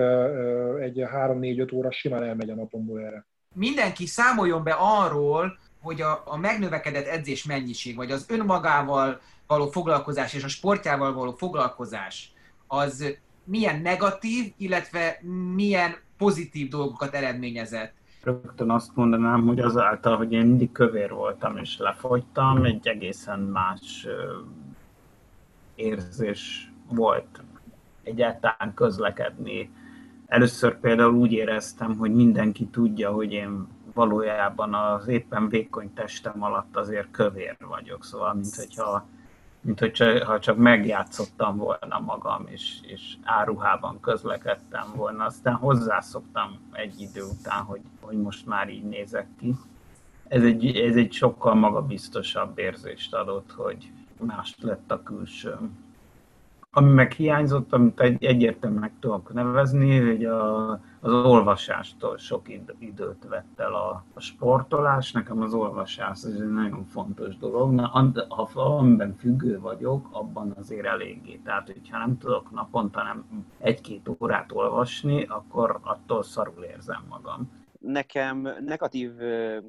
egy 3-4-5 óra simán elmegy a napomból erre. Mindenki számoljon be arról, hogy a, a megnövekedett edzés mennyiség, vagy az önmagával való foglalkozás és a sportjával való foglalkozás, az milyen negatív, illetve milyen pozitív dolgokat eredményezett rögtön azt mondanám, hogy azáltal, hogy én mindig kövér voltam és lefogytam, egy egészen más érzés volt egyáltalán közlekedni. Először például úgy éreztem, hogy mindenki tudja, hogy én valójában az éppen vékony testem alatt azért kövér vagyok, szóval mint hogyha mint hogy ha csak megjátszottam volna magam, és, és áruhában közlekedtem volna. Aztán hozzászoktam egy idő után, hogy, hogy most már így nézek ki. Ez egy, ez egy sokkal magabiztosabb érzést adott, hogy más lett a külsőm. Ami meg hiányzott, amit egy, egyértelműen meg tudok nevezni, hogy a, az olvasástól sok időt vett el a, a sportolás. Nekem az olvasás ez egy nagyon fontos dolog. Na, ha valamiben függő vagyok, abban azért eléggé. Tehát, hogyha nem tudok naponta nem egy-két órát olvasni, akkor attól szarul érzem magam nekem negatív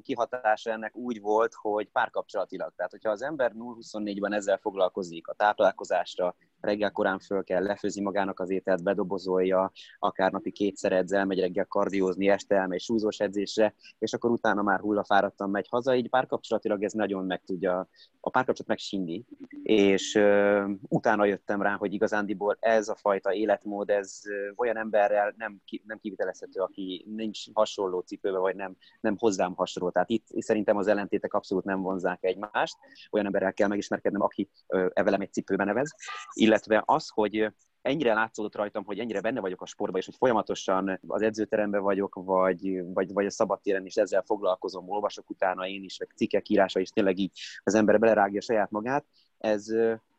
kihatása ennek úgy volt, hogy párkapcsolatilag. Tehát, hogyha az ember 0-24-ben ezzel foglalkozik, a táplálkozásra, reggel korán föl kell, lefőzi magának az ételt, bedobozolja, akár napi kétszer edzel, megy reggel kardiózni, este elmegy súlyzós edzésre, és akkor utána már hullafáradtan megy haza, így párkapcsolatilag ez nagyon meg tudja, a párkapcsolat megsindi, és uh, utána jöttem rá, hogy igazándiból ez a fajta életmód, ez uh, olyan emberrel nem, ki, nem kivitelezhető, aki nincs hasonló cipőbe, vagy nem, nem hozzám hasonló. Tehát itt szerintem az ellentétek abszolút nem vonzák egymást, olyan emberrel kell megismerkednem, aki uh, evelem egy cipőben nevez, illetve az, hogy ennyire látszódott rajtam, hogy ennyire benne vagyok a sportban, és hogy folyamatosan az edzőteremben vagyok, vagy, vagy, vagy a szabadtéren is ezzel foglalkozom, olvasok utána én is, meg cikkek írása is tényleg így az ember belerágja saját magát, ez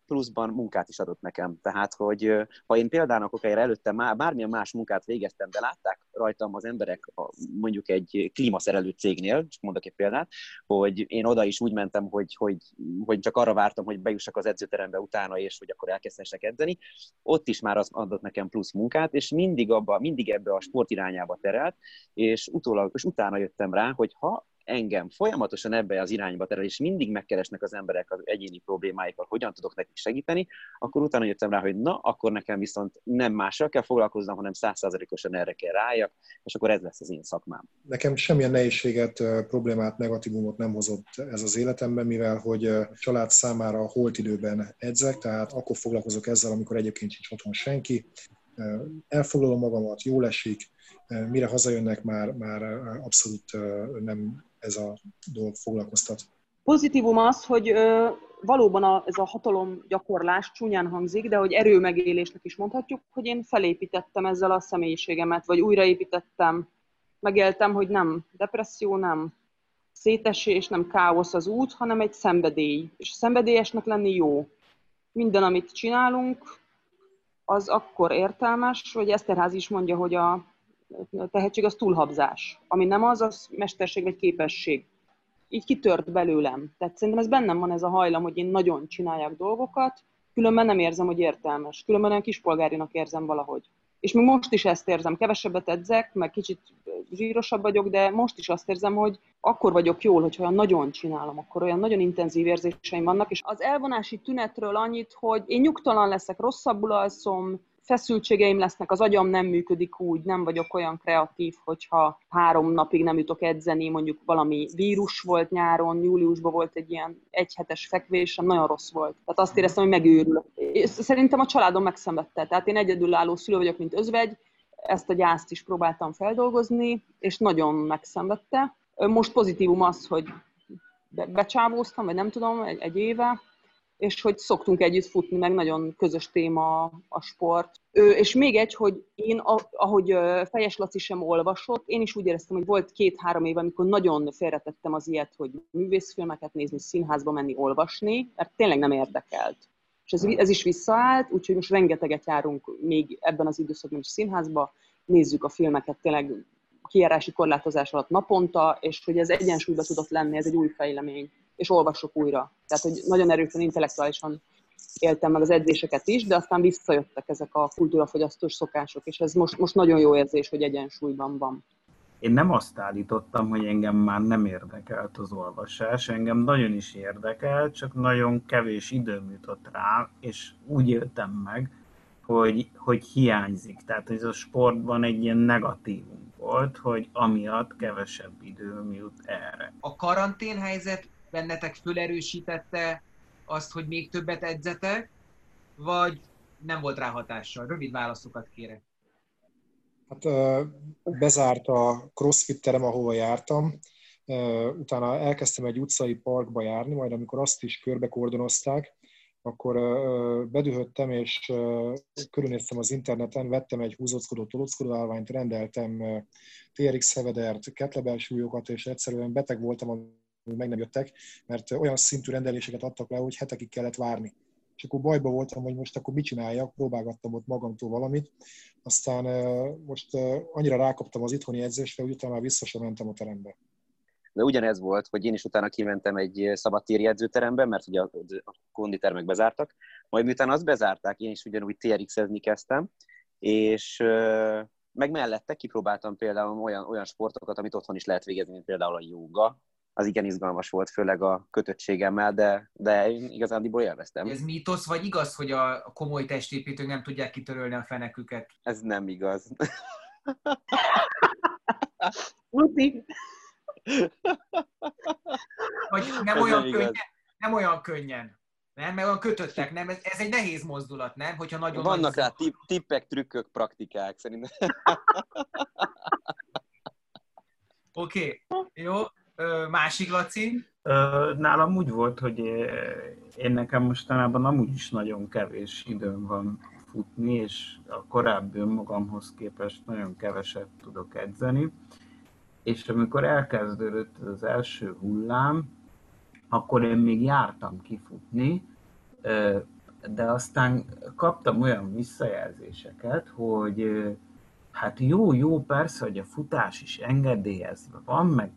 pluszban munkát is adott nekem. Tehát, hogy ha én példának okájára előtte már bármilyen más munkát végeztem, de látták rajtam az emberek mondjuk egy klímaszerelő cégnél, csak mondok egy példát, hogy én oda is úgy mentem, hogy, hogy, hogy csak arra vártam, hogy bejussak az edzőterembe utána, és hogy akkor elkezdhessek edzeni. Ott is már az adott nekem plusz munkát, és mindig, abba, mindig ebbe a sport irányába terelt, és, utólag, és utána jöttem rá, hogy ha engem folyamatosan ebbe az irányba terel, és mindig megkeresnek az emberek az egyéni problémáikkal, hogyan tudok nekik segíteni, akkor utána jöttem rá, hogy na, akkor nekem viszont nem mással kell foglalkoznom, hanem százszázalékosan erre kell rájak, és akkor ez lesz az én szakmám. Nekem semmilyen nehézséget, problémát, negatívumot nem hozott ez az életemben, mivel hogy család számára holt időben edzek, tehát akkor foglalkozok ezzel, amikor egyébként sincs otthon senki, elfoglalom magamat, jól esik, mire hazajönnek, már, már abszolút nem ez a dolog foglalkoztat. Pozitívum az, hogy ö, valóban a, ez a hatalom gyakorlás csúnyán hangzik, de hogy erőmegélésnek is mondhatjuk, hogy én felépítettem ezzel a személyiségemet, vagy újraépítettem, megéltem, hogy nem depresszió, nem szétesés, nem káosz az út, hanem egy szenvedély. És szenvedélyesnek lenni jó. Minden, amit csinálunk, az akkor értelmes, hogy Eszterház is mondja, hogy a tehetség az túlhabzás. Ami nem az, az mesterség vagy képesség. Így kitört belőlem. Tehát szerintem ez bennem van ez a hajlam, hogy én nagyon csináljak dolgokat, különben nem érzem, hogy értelmes. Különben olyan kispolgárinak érzem valahogy. És még most is ezt érzem, kevesebbet edzek, meg kicsit zsírosabb vagyok, de most is azt érzem, hogy akkor vagyok jól, hogyha olyan nagyon csinálom, akkor olyan nagyon intenzív érzéseim vannak. És az elvonási tünetről annyit, hogy én nyugtalan leszek, rosszabbul alszom, feszültségeim lesznek, az agyam nem működik úgy, nem vagyok olyan kreatív, hogyha három napig nem jutok edzeni, mondjuk valami vírus volt nyáron, júliusban volt egy ilyen egyhetes fekvésem, nagyon rossz volt. Tehát azt éreztem, hogy megőrülök. Szerintem a családom megszenvedte, tehát én egyedülálló szülő vagyok, mint özvegy, ezt a gyászt is próbáltam feldolgozni, és nagyon megszenvedte. Most pozitívum az, hogy becsávóztam, vagy nem tudom, egy, egy éve, és hogy szoktunk együtt futni, meg nagyon közös téma a sport. Ö, és még egy, hogy én, ahogy Fejes Laci sem olvasott, én is úgy éreztem, hogy volt két-három év, amikor nagyon félretettem az ilyet, hogy művészfilmeket nézni, színházba menni, olvasni, mert tényleg nem érdekelt. És ez, ez is visszaállt, úgyhogy most rengeteget járunk még ebben az időszakban is színházba, nézzük a filmeket tényleg kijárási korlátozás alatt naponta, és hogy ez egyensúlyba tudott lenni, ez egy új fejlemény és olvasok újra. Tehát, hogy nagyon erősen intellektuálisan éltem meg az edzéseket is, de aztán visszajöttek ezek a kultúrafogyasztós szokások, és ez most, most nagyon jó érzés, hogy egyensúlyban van. Én nem azt állítottam, hogy engem már nem érdekelt az olvasás, engem nagyon is érdekelt, csak nagyon kevés időm jutott rá, és úgy éltem meg, hogy, hogy hiányzik. Tehát ez a sportban egy ilyen negatívum volt, hogy amiatt kevesebb időm jut erre. A karanténhelyzet bennetek fölerősítette azt, hogy még többet edzetek, vagy nem volt rá hatással? Rövid válaszokat kérek. Hát bezárt a crossfit terem, ahova jártam, utána elkezdtem egy utcai parkba járni, majd amikor azt is körbe kordonozták, akkor bedühöttem, és körülnéztem az interneten, vettem egy húzóckodó, tolóckodó állványt, rendeltem TRX hevedert, ketlebelsúlyokat, és egyszerűen beteg voltam meg nem jöttek, mert olyan szintű rendeléseket adtak le, hogy hetekig kellett várni. És akkor bajba voltam, hogy most akkor mit csináljak, próbálgattam ott magamtól valamit, aztán most annyira rákaptam az itthoni edzésre, hogy utána már vissza sem mentem a terembe. De ugyanez volt, hogy én is utána kimentem egy szabadtéri edzőterembe, mert ugye a, konditermek bezártak, majd miután azt bezárták, én is ugyanúgy TRX-ezni kezdtem, és meg mellette kipróbáltam például olyan, olyan sportokat, amit otthon is lehet végezni, mint például a jóga, az igen izgalmas volt, főleg a kötöttségemmel, de, de én igazándiból élveztem. Ez mítosz, vagy igaz, hogy a komoly testépítők nem tudják kitörölni a feneküket? Ez nem igaz. Muti. Vagy nem ez olyan, nem, könnyen, nem olyan könnyen. Nem, mert olyan kötöttek, nem? Ez, ez egy nehéz mozdulat, nem? Hogyha nagyon Vannak nagy... rá tipp, tippek, trükkök, praktikák, szerintem. Oké, okay. jó másik Laci? Nálam úgy volt, hogy én nekem mostanában amúgy is nagyon kevés időm van futni, és a korábbi önmagamhoz képest nagyon keveset tudok edzeni. És amikor elkezdődött az első hullám, akkor én még jártam kifutni, de aztán kaptam olyan visszajelzéseket, hogy hát jó, jó, persze, hogy a futás is engedélyezve van, meg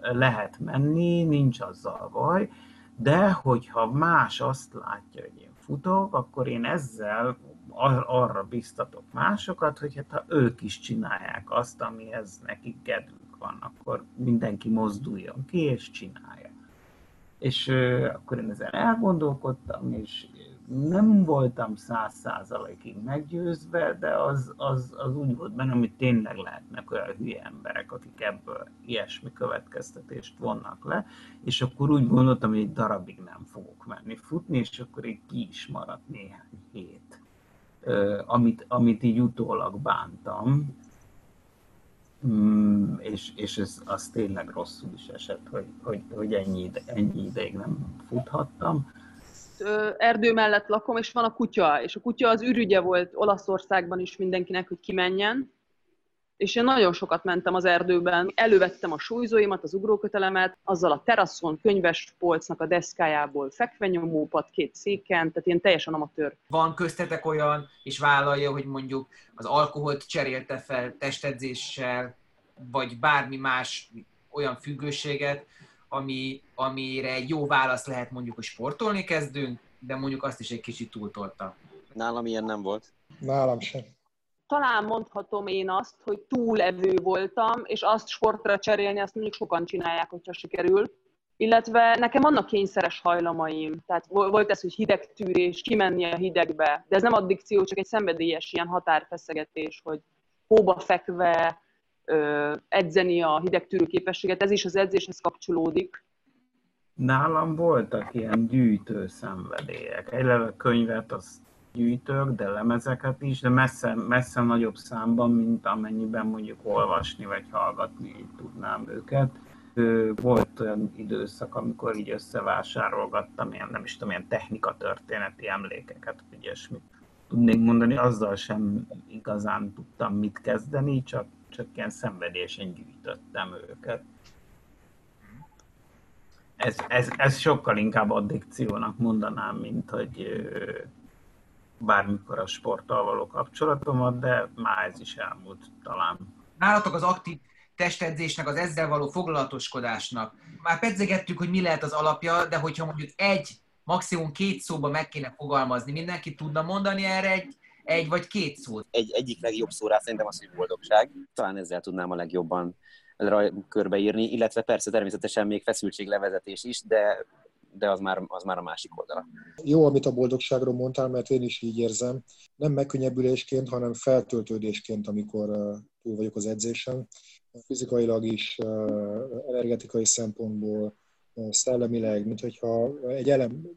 lehet menni, nincs azzal baj, de hogyha más azt látja, hogy én futok, akkor én ezzel ar- arra biztatok másokat, hogy hát ha ők is csinálják azt, amihez nekik kedvük van, akkor mindenki mozduljon ki és csinálja. És akkor én ezen elgondolkodtam, és nem voltam száz százalékig meggyőzve, de az, az, az úgy volt benne, hogy tényleg lehetnek olyan hülye emberek, akik ebből ilyesmi következtetést vonnak le, és akkor úgy gondoltam, hogy egy darabig nem fogok menni futni, és akkor így ki is maradt néhány hét, amit, amit így utólag bántam, mm, és, és ez az tényleg rosszul is esett, hogy, hogy, hogy ennyi, ide, ennyi ideig nem futhattam erdő mellett lakom, és van a kutya, és a kutya az ürügye volt Olaszországban is mindenkinek, hogy kimenjen, és én nagyon sokat mentem az erdőben, elővettem a súlyzóimat, az ugrókötelemet, azzal a teraszon, könyves polcnak a deszkájából fekvenyomópat, két széken, tehát ilyen teljesen amatőr. Van köztetek olyan, és vállalja, hogy mondjuk az alkoholt cserélte fel testedzéssel, vagy bármi más olyan függőséget, ami, amire egy jó válasz lehet mondjuk, hogy sportolni kezdünk, de mondjuk azt is egy kicsit túltolta. Nálam ilyen nem volt. Nálam sem. Talán mondhatom én azt, hogy túlevő voltam, és azt sportra cserélni, azt mondjuk sokan csinálják, hogyha sikerül. Illetve nekem vannak kényszeres hajlamaim. Tehát volt ez, hogy hidegtűrés, kimenni a hidegbe. De ez nem addikció, csak egy szenvedélyes ilyen határfeszegetés, hogy hóba fekve, edzeni a hidegtűrő képességet, ez is az edzéshez kapcsolódik. Nálam voltak ilyen gyűjtő szenvedélyek. Eleve könyvet az gyűjtök, de lemezeket is, de messze, messze nagyobb számban, mint amennyiben mondjuk olvasni vagy hallgatni tudnám őket. Volt olyan időszak, amikor így összevásárolgattam ilyen, nem is tudom, ilyen technika történeti emlékeket, vagy ilyesmit tudnék mondani, azzal sem igazán tudtam mit kezdeni, csak csak ilyen szenvedélyesen gyűjtöttem őket. Ez, ez, ez sokkal inkább addikciónak mondanám, mint hogy bármikor a sporttal való kapcsolatomat, de már ez is elmúlt talán. Nálatok az aktív testedzésnek, az ezzel való foglalatoskodásnak. Már pedzegettük, hogy mi lehet az alapja, de hogyha mondjuk egy, maximum két szóba meg kéne fogalmazni, mindenki tudna mondani erre egy egy vagy két szót? Egy, egyik legjobb szó rá szerintem az, hogy boldogság. Talán ezzel tudnám a legjobban körbeírni, illetve persze természetesen még feszültséglevezetés is, de de az már, az már a másik oldala. Jó, amit a boldogságról mondtál, mert én is így érzem. Nem megkönnyebbülésként, hanem feltöltődésként, amikor túl vagyok az edzésen. Fizikailag is, energetikai szempontból, szellemileg, mint hogyha egy elem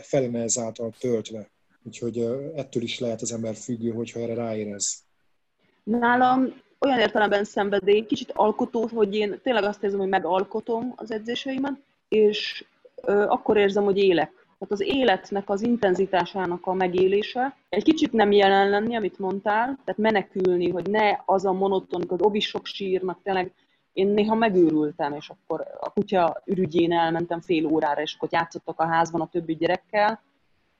felene ezáltal töltve. Úgyhogy ettől is lehet az ember függő, hogyha erre ráérez. Nálam olyan értelemben szenvedély, kicsit alkotó, hogy én tényleg azt érzem, hogy megalkotom az edzéseimet, és akkor érzem, hogy élek. Tehát az életnek az intenzitásának a megélése, egy kicsit nem jelen lenni, amit mondtál, tehát menekülni, hogy ne az a monoton, az obisok sírnak, tényleg én néha megőrültem, és akkor a kutya ürügyén elmentem fél órára, és akkor játszottak a házban a többi gyerekkel,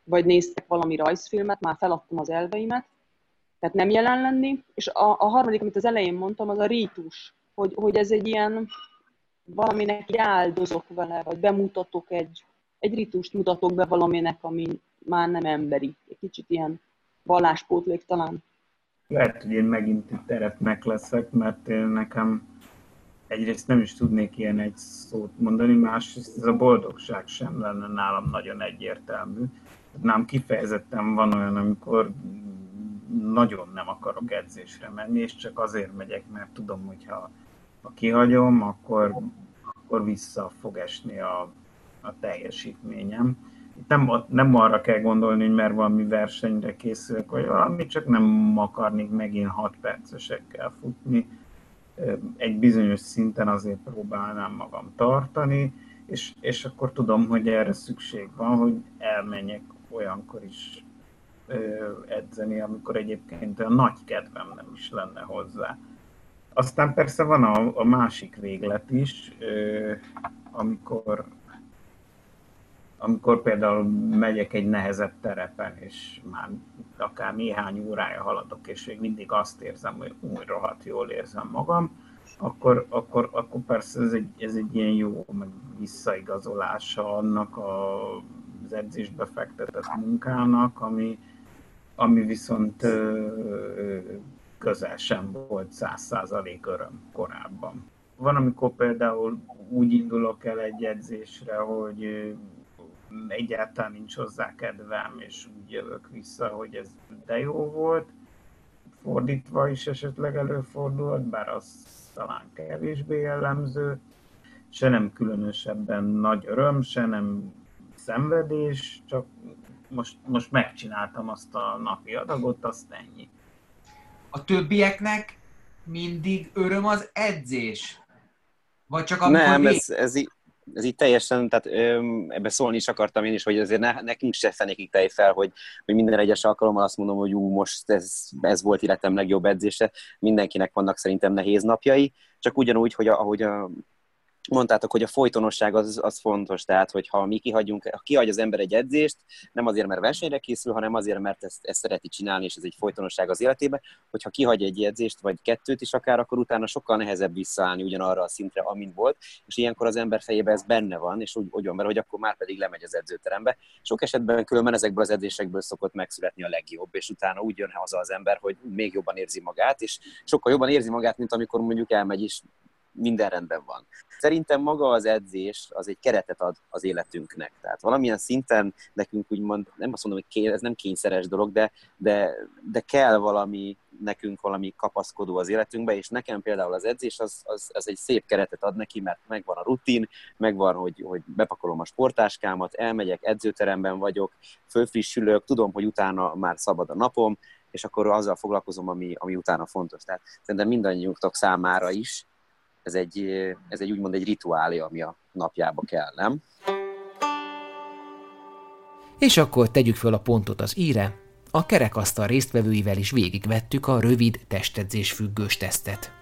vagy néztek valami rajzfilmet, már feladtam az elveimet, tehát nem jelen lenni. És a, a harmadik, amit az elején mondtam, az a rítus, hogy, hogy ez egy ilyen, valaminek egy áldozok vele, vagy bemutatok egy, egy ritust mutatok be valaminek, ami már nem emberi. Egy kicsit ilyen valláspótlék talán. Lehet, hogy én megint itt eretnek leszek, mert én nekem egyrészt nem is tudnék ilyen egy szót mondani, másrészt ez a boldogság sem lenne nálam nagyon egyértelmű nem kifejezetten van olyan, amikor nagyon nem akarok edzésre menni, és csak azért megyek, mert tudom, hogy ha, ha kihagyom, akkor, akkor vissza fog esni a, a teljesítményem. Nem, nem arra kell gondolni, hogy mert valami versenyre készülök, vagy valami, csak nem akarnék megint 6 percesekkel futni. Egy bizonyos szinten azért próbálnám magam tartani, és, és akkor tudom, hogy erre szükség van, hogy elmenjek olyankor is edzeni, amikor egyébként a nagy kedvem nem is lenne hozzá. Aztán persze van a, a másik véglet is, amikor amikor például megyek egy nehezebb terepen, és már akár néhány órája haladok, és még mindig azt érzem, hogy új rohadt jól érzem magam, akkor, akkor, akkor persze ez egy, ez egy ilyen jó meg visszaigazolása annak a, az edzésbe fektetett munkának, ami, ami viszont közel sem volt száz százalék öröm korábban. Van, amikor például úgy indulok el egy edzésre, hogy egyáltalán nincs hozzá kedvem, és úgy jövök vissza, hogy ez de jó volt. Fordítva is esetleg előfordult, bár az talán kevésbé jellemző. Se nem különösebben nagy öröm, se nem szenvedés, csak most, most megcsináltam azt a napi adagot, azt ennyi. A többieknek mindig öröm az edzés? Vagy csak amikor Nem, ez, ez, így, ez így teljesen, tehát ebbe szólni is akartam én is, hogy azért ne, nekünk se fenékig tej fel, hogy, hogy minden egyes alkalommal azt mondom, hogy ú, most ez, ez volt életem legjobb edzése. Mindenkinek vannak szerintem nehéz napjai, csak ugyanúgy, hogy ahogy a, mondtátok, hogy a folytonosság az, az fontos, tehát hogyha mi kihagyunk, ha kihagy az ember egy edzést, nem azért, mert versenyre készül, hanem azért, mert ezt, ezt szereti csinálni, és ez egy folytonosság az életében, hogyha kihagy egy edzést, vagy kettőt is akár, akkor utána sokkal nehezebb visszaállni ugyanarra a szintre, amint volt, és ilyenkor az ember fejében ez benne van, és úgy, úgy van mert hogy akkor már pedig lemegy az edzőterembe. Sok esetben különben ezekből az edzésekből szokott megszületni a legjobb, és utána úgy jön haza az ember, hogy még jobban érzi magát, és sokkal jobban érzi magát, mint amikor mondjuk elmegy is minden rendben van. Szerintem maga az edzés az egy keretet ad az életünknek. Tehát valamilyen szinten nekünk úgymond, nem azt mondom, hogy ez nem kényszeres dolog, de, de, de kell valami, nekünk valami kapaszkodó az életünkbe, és nekem például az edzés az, az, az egy szép keretet ad neki, mert megvan a rutin, megvan, hogy, hogy bepakolom a sportáskámat, elmegyek, edzőteremben vagyok, fölfrissülök, tudom, hogy utána már szabad a napom, és akkor azzal foglalkozom, ami, ami utána fontos. Tehát szerintem mindannyiunknak számára is ez egy, ez egy úgymond egy rituálé, ami a napjába kell, nem? És akkor tegyük föl a pontot az íre. A kerekasztal résztvevőivel is végigvettük a rövid testedzés függős tesztet.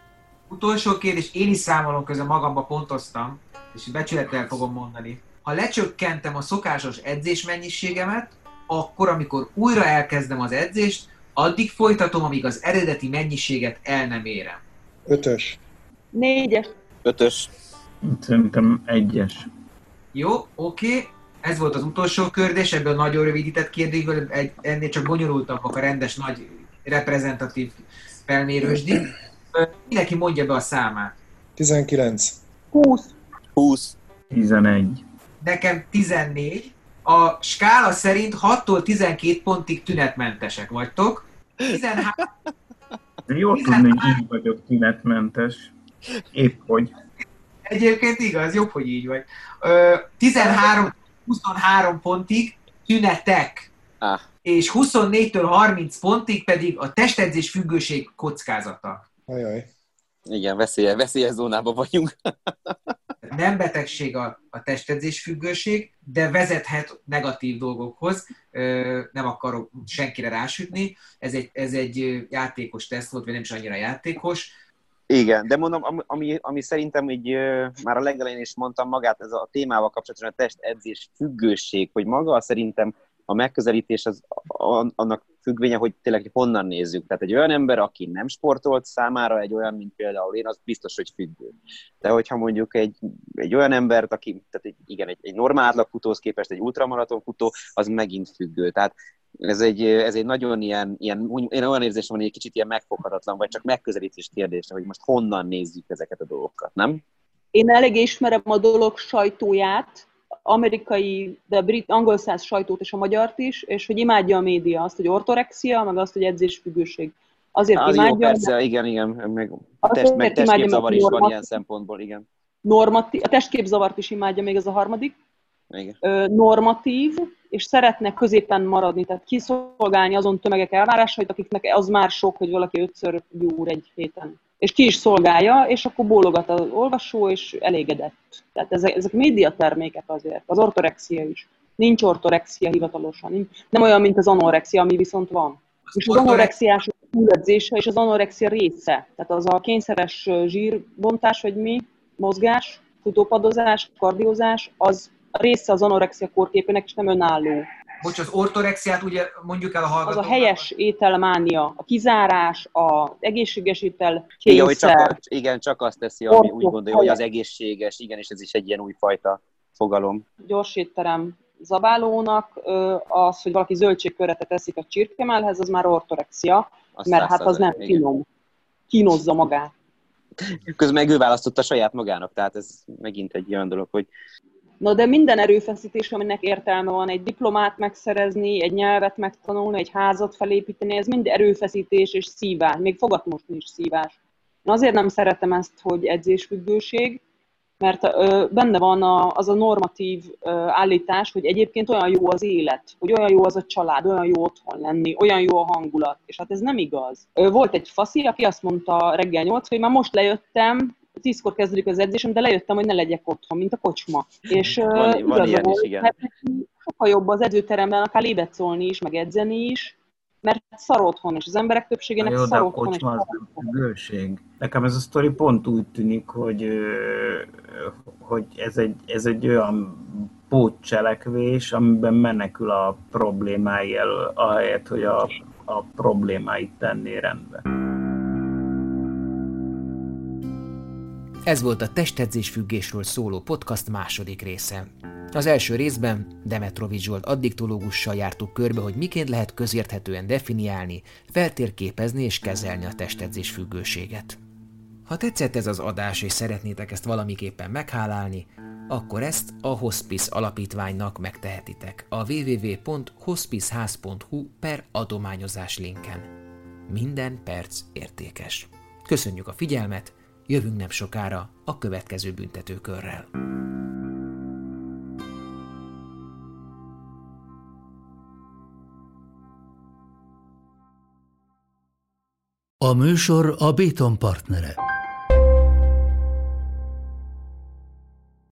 Utolsó kérdés, én is számolom közben magamba pontoztam, és becsülettel fogom mondani. Ha lecsökkentem a szokásos edzés mennyiségemet, akkor, amikor újra elkezdem az edzést, addig folytatom, amíg az eredeti mennyiséget el nem érem. Ötös. Négyes. Ötös. Szerintem egyes. Jó, oké. Okay. Ez volt az utolsó kérdés, ebből nagyon rövidített kérdésből, egy, ennél csak bonyolultabbak a rendes nagy reprezentatív felmérősdi. Mindenki mondja be a számát. 19. 20. 20. 11. Nekem 14. A skála szerint 6-tól 12 pontig tünetmentesek vagytok. 13. Jó tudni, hogy így vagyok tünetmentes. Épp hogy. Egyébként igaz, jobb, hogy így vagy. 13-23 pontig tünetek. Ah. És 24-től 30 pontig pedig a testedzés függőség kockázata. Ajaj. Igen, veszélyes, veszélyes zónában vagyunk. Nem betegség a, a testedzés függőség, de vezethet negatív dolgokhoz. Nem akarok senkire rásütni. Ez egy, ez egy játékos teszt volt, vagy nem is annyira játékos igen, de mondom, ami, ami szerintem így már a legelején is mondtam magát, ez a témával kapcsolatban a testedzés függőség, hogy maga szerintem a megközelítés az annak függvénye, hogy tényleg honnan nézzük. Tehát egy olyan ember, aki nem sportolt számára, egy olyan, mint például én, az biztos, hogy függő. De hogyha mondjuk egy, egy olyan embert, aki, tehát egy, igen, egy, egy normál átlagfutóhoz képest egy ultramaraton futó, az megint függő. Tehát ez egy, ez egy nagyon ilyen, ilyen, én olyan érzésem van, hogy egy kicsit ilyen megfoghatatlan, vagy csak megközelítés kérdése, hogy most honnan nézzük ezeket a dolgokat, nem? Én elég ismerem a dolog sajtóját, amerikai, de brit, angol száz sajtót és a magyart is, és hogy imádja a média azt, hogy ortorexia, meg azt, hogy edzésfüggőség. Azért az imádja. Jó, persze, igen, igen, meg, test, meg testképzavar is van ilyen szempontból, igen. Normatív, a testképzavart is imádja, még ez a harmadik. Igen. Normatív, és szeretne középen maradni, tehát kiszolgálni azon tömegek elvárásait, akiknek az már sok, hogy valaki ötször gyúr egy héten. És ki is szolgálja, és akkor bólogat az olvasó, és elégedett. Tehát ezek, ezek médiatermékek azért, az ortorexia is. Nincs ortorexia hivatalosan, nincs. nem olyan, mint az anorexia, ami viszont van. És az anorexiás túledzése és az anorexia része. Tehát az a kényszeres zsírbontás, vagy mi, mozgás, futópadozás, kardiozás, az része az anorexia kórképének, és nem önálló. Bocs, az ortorexiát ugye mondjuk el a Az hallgatóknak. a helyes ételmánia, a kizárás, az egészséges étel Igen, hogy csak, kényszer. igen, csak azt teszi, ami úgy Ortok, gondolja, hogy az egészséges, igen, és ez is egy ilyen újfajta fogalom. gyors étterem zabálónak az, hogy valaki zöldségköretet eszik a csirkemelhez, az már ortorexia, Az mert hát az nem igen. finom. Kínozza magát. Közben meg ő választotta saját magának, tehát ez megint egy olyan dolog, hogy Na de minden erőfeszítés, aminek értelme van, egy diplomát megszerezni, egy nyelvet megtanulni, egy házat felépíteni, ez mind erőfeszítés és szívás, még fogatmosni is szívás. Én azért nem szeretem ezt, hogy edzésfüggőség, mert ö, benne van a, az a normatív ö, állítás, hogy egyébként olyan jó az élet, hogy olyan jó az a család, olyan jó otthon lenni, olyan jó a hangulat, és hát ez nem igaz. Ö, volt egy faszi, aki azt mondta reggel 8, hogy már most lejöttem, tízkor kezdődik az edzésem, de lejöttem, hogy ne legyek otthon, mint a kocsma. És Van- van igaza ilyen is, igen. mert sokkal jobb az edzőteremben akár lébecolni is, meg edzeni is, mert szar otthon, és az emberek többségének Jó, szar a otthon, otthon. függőség. Nekem ez a sztori pont úgy tűnik, hogy, hogy ez, egy, ez egy olyan pótcselekvés, amiben menekül a problémái elől, ahelyett, hogy a, a problémáit tenné rendbe. Ez volt a testedzés függésről szóló podcast második része. Az első részben Demetrovics Zsolt addiktológussal jártuk körbe, hogy miként lehet közérthetően definiálni, feltérképezni és kezelni a testedzés függőséget. Ha tetszett ez az adás és szeretnétek ezt valamiképpen meghálálni, akkor ezt a Hospice alapítványnak megtehetitek a www.hospiceház.hu per adományozás linken. Minden perc értékes. Köszönjük a figyelmet, jövünk nem sokára a következő büntetőkörrel. A műsor a Béton partnere.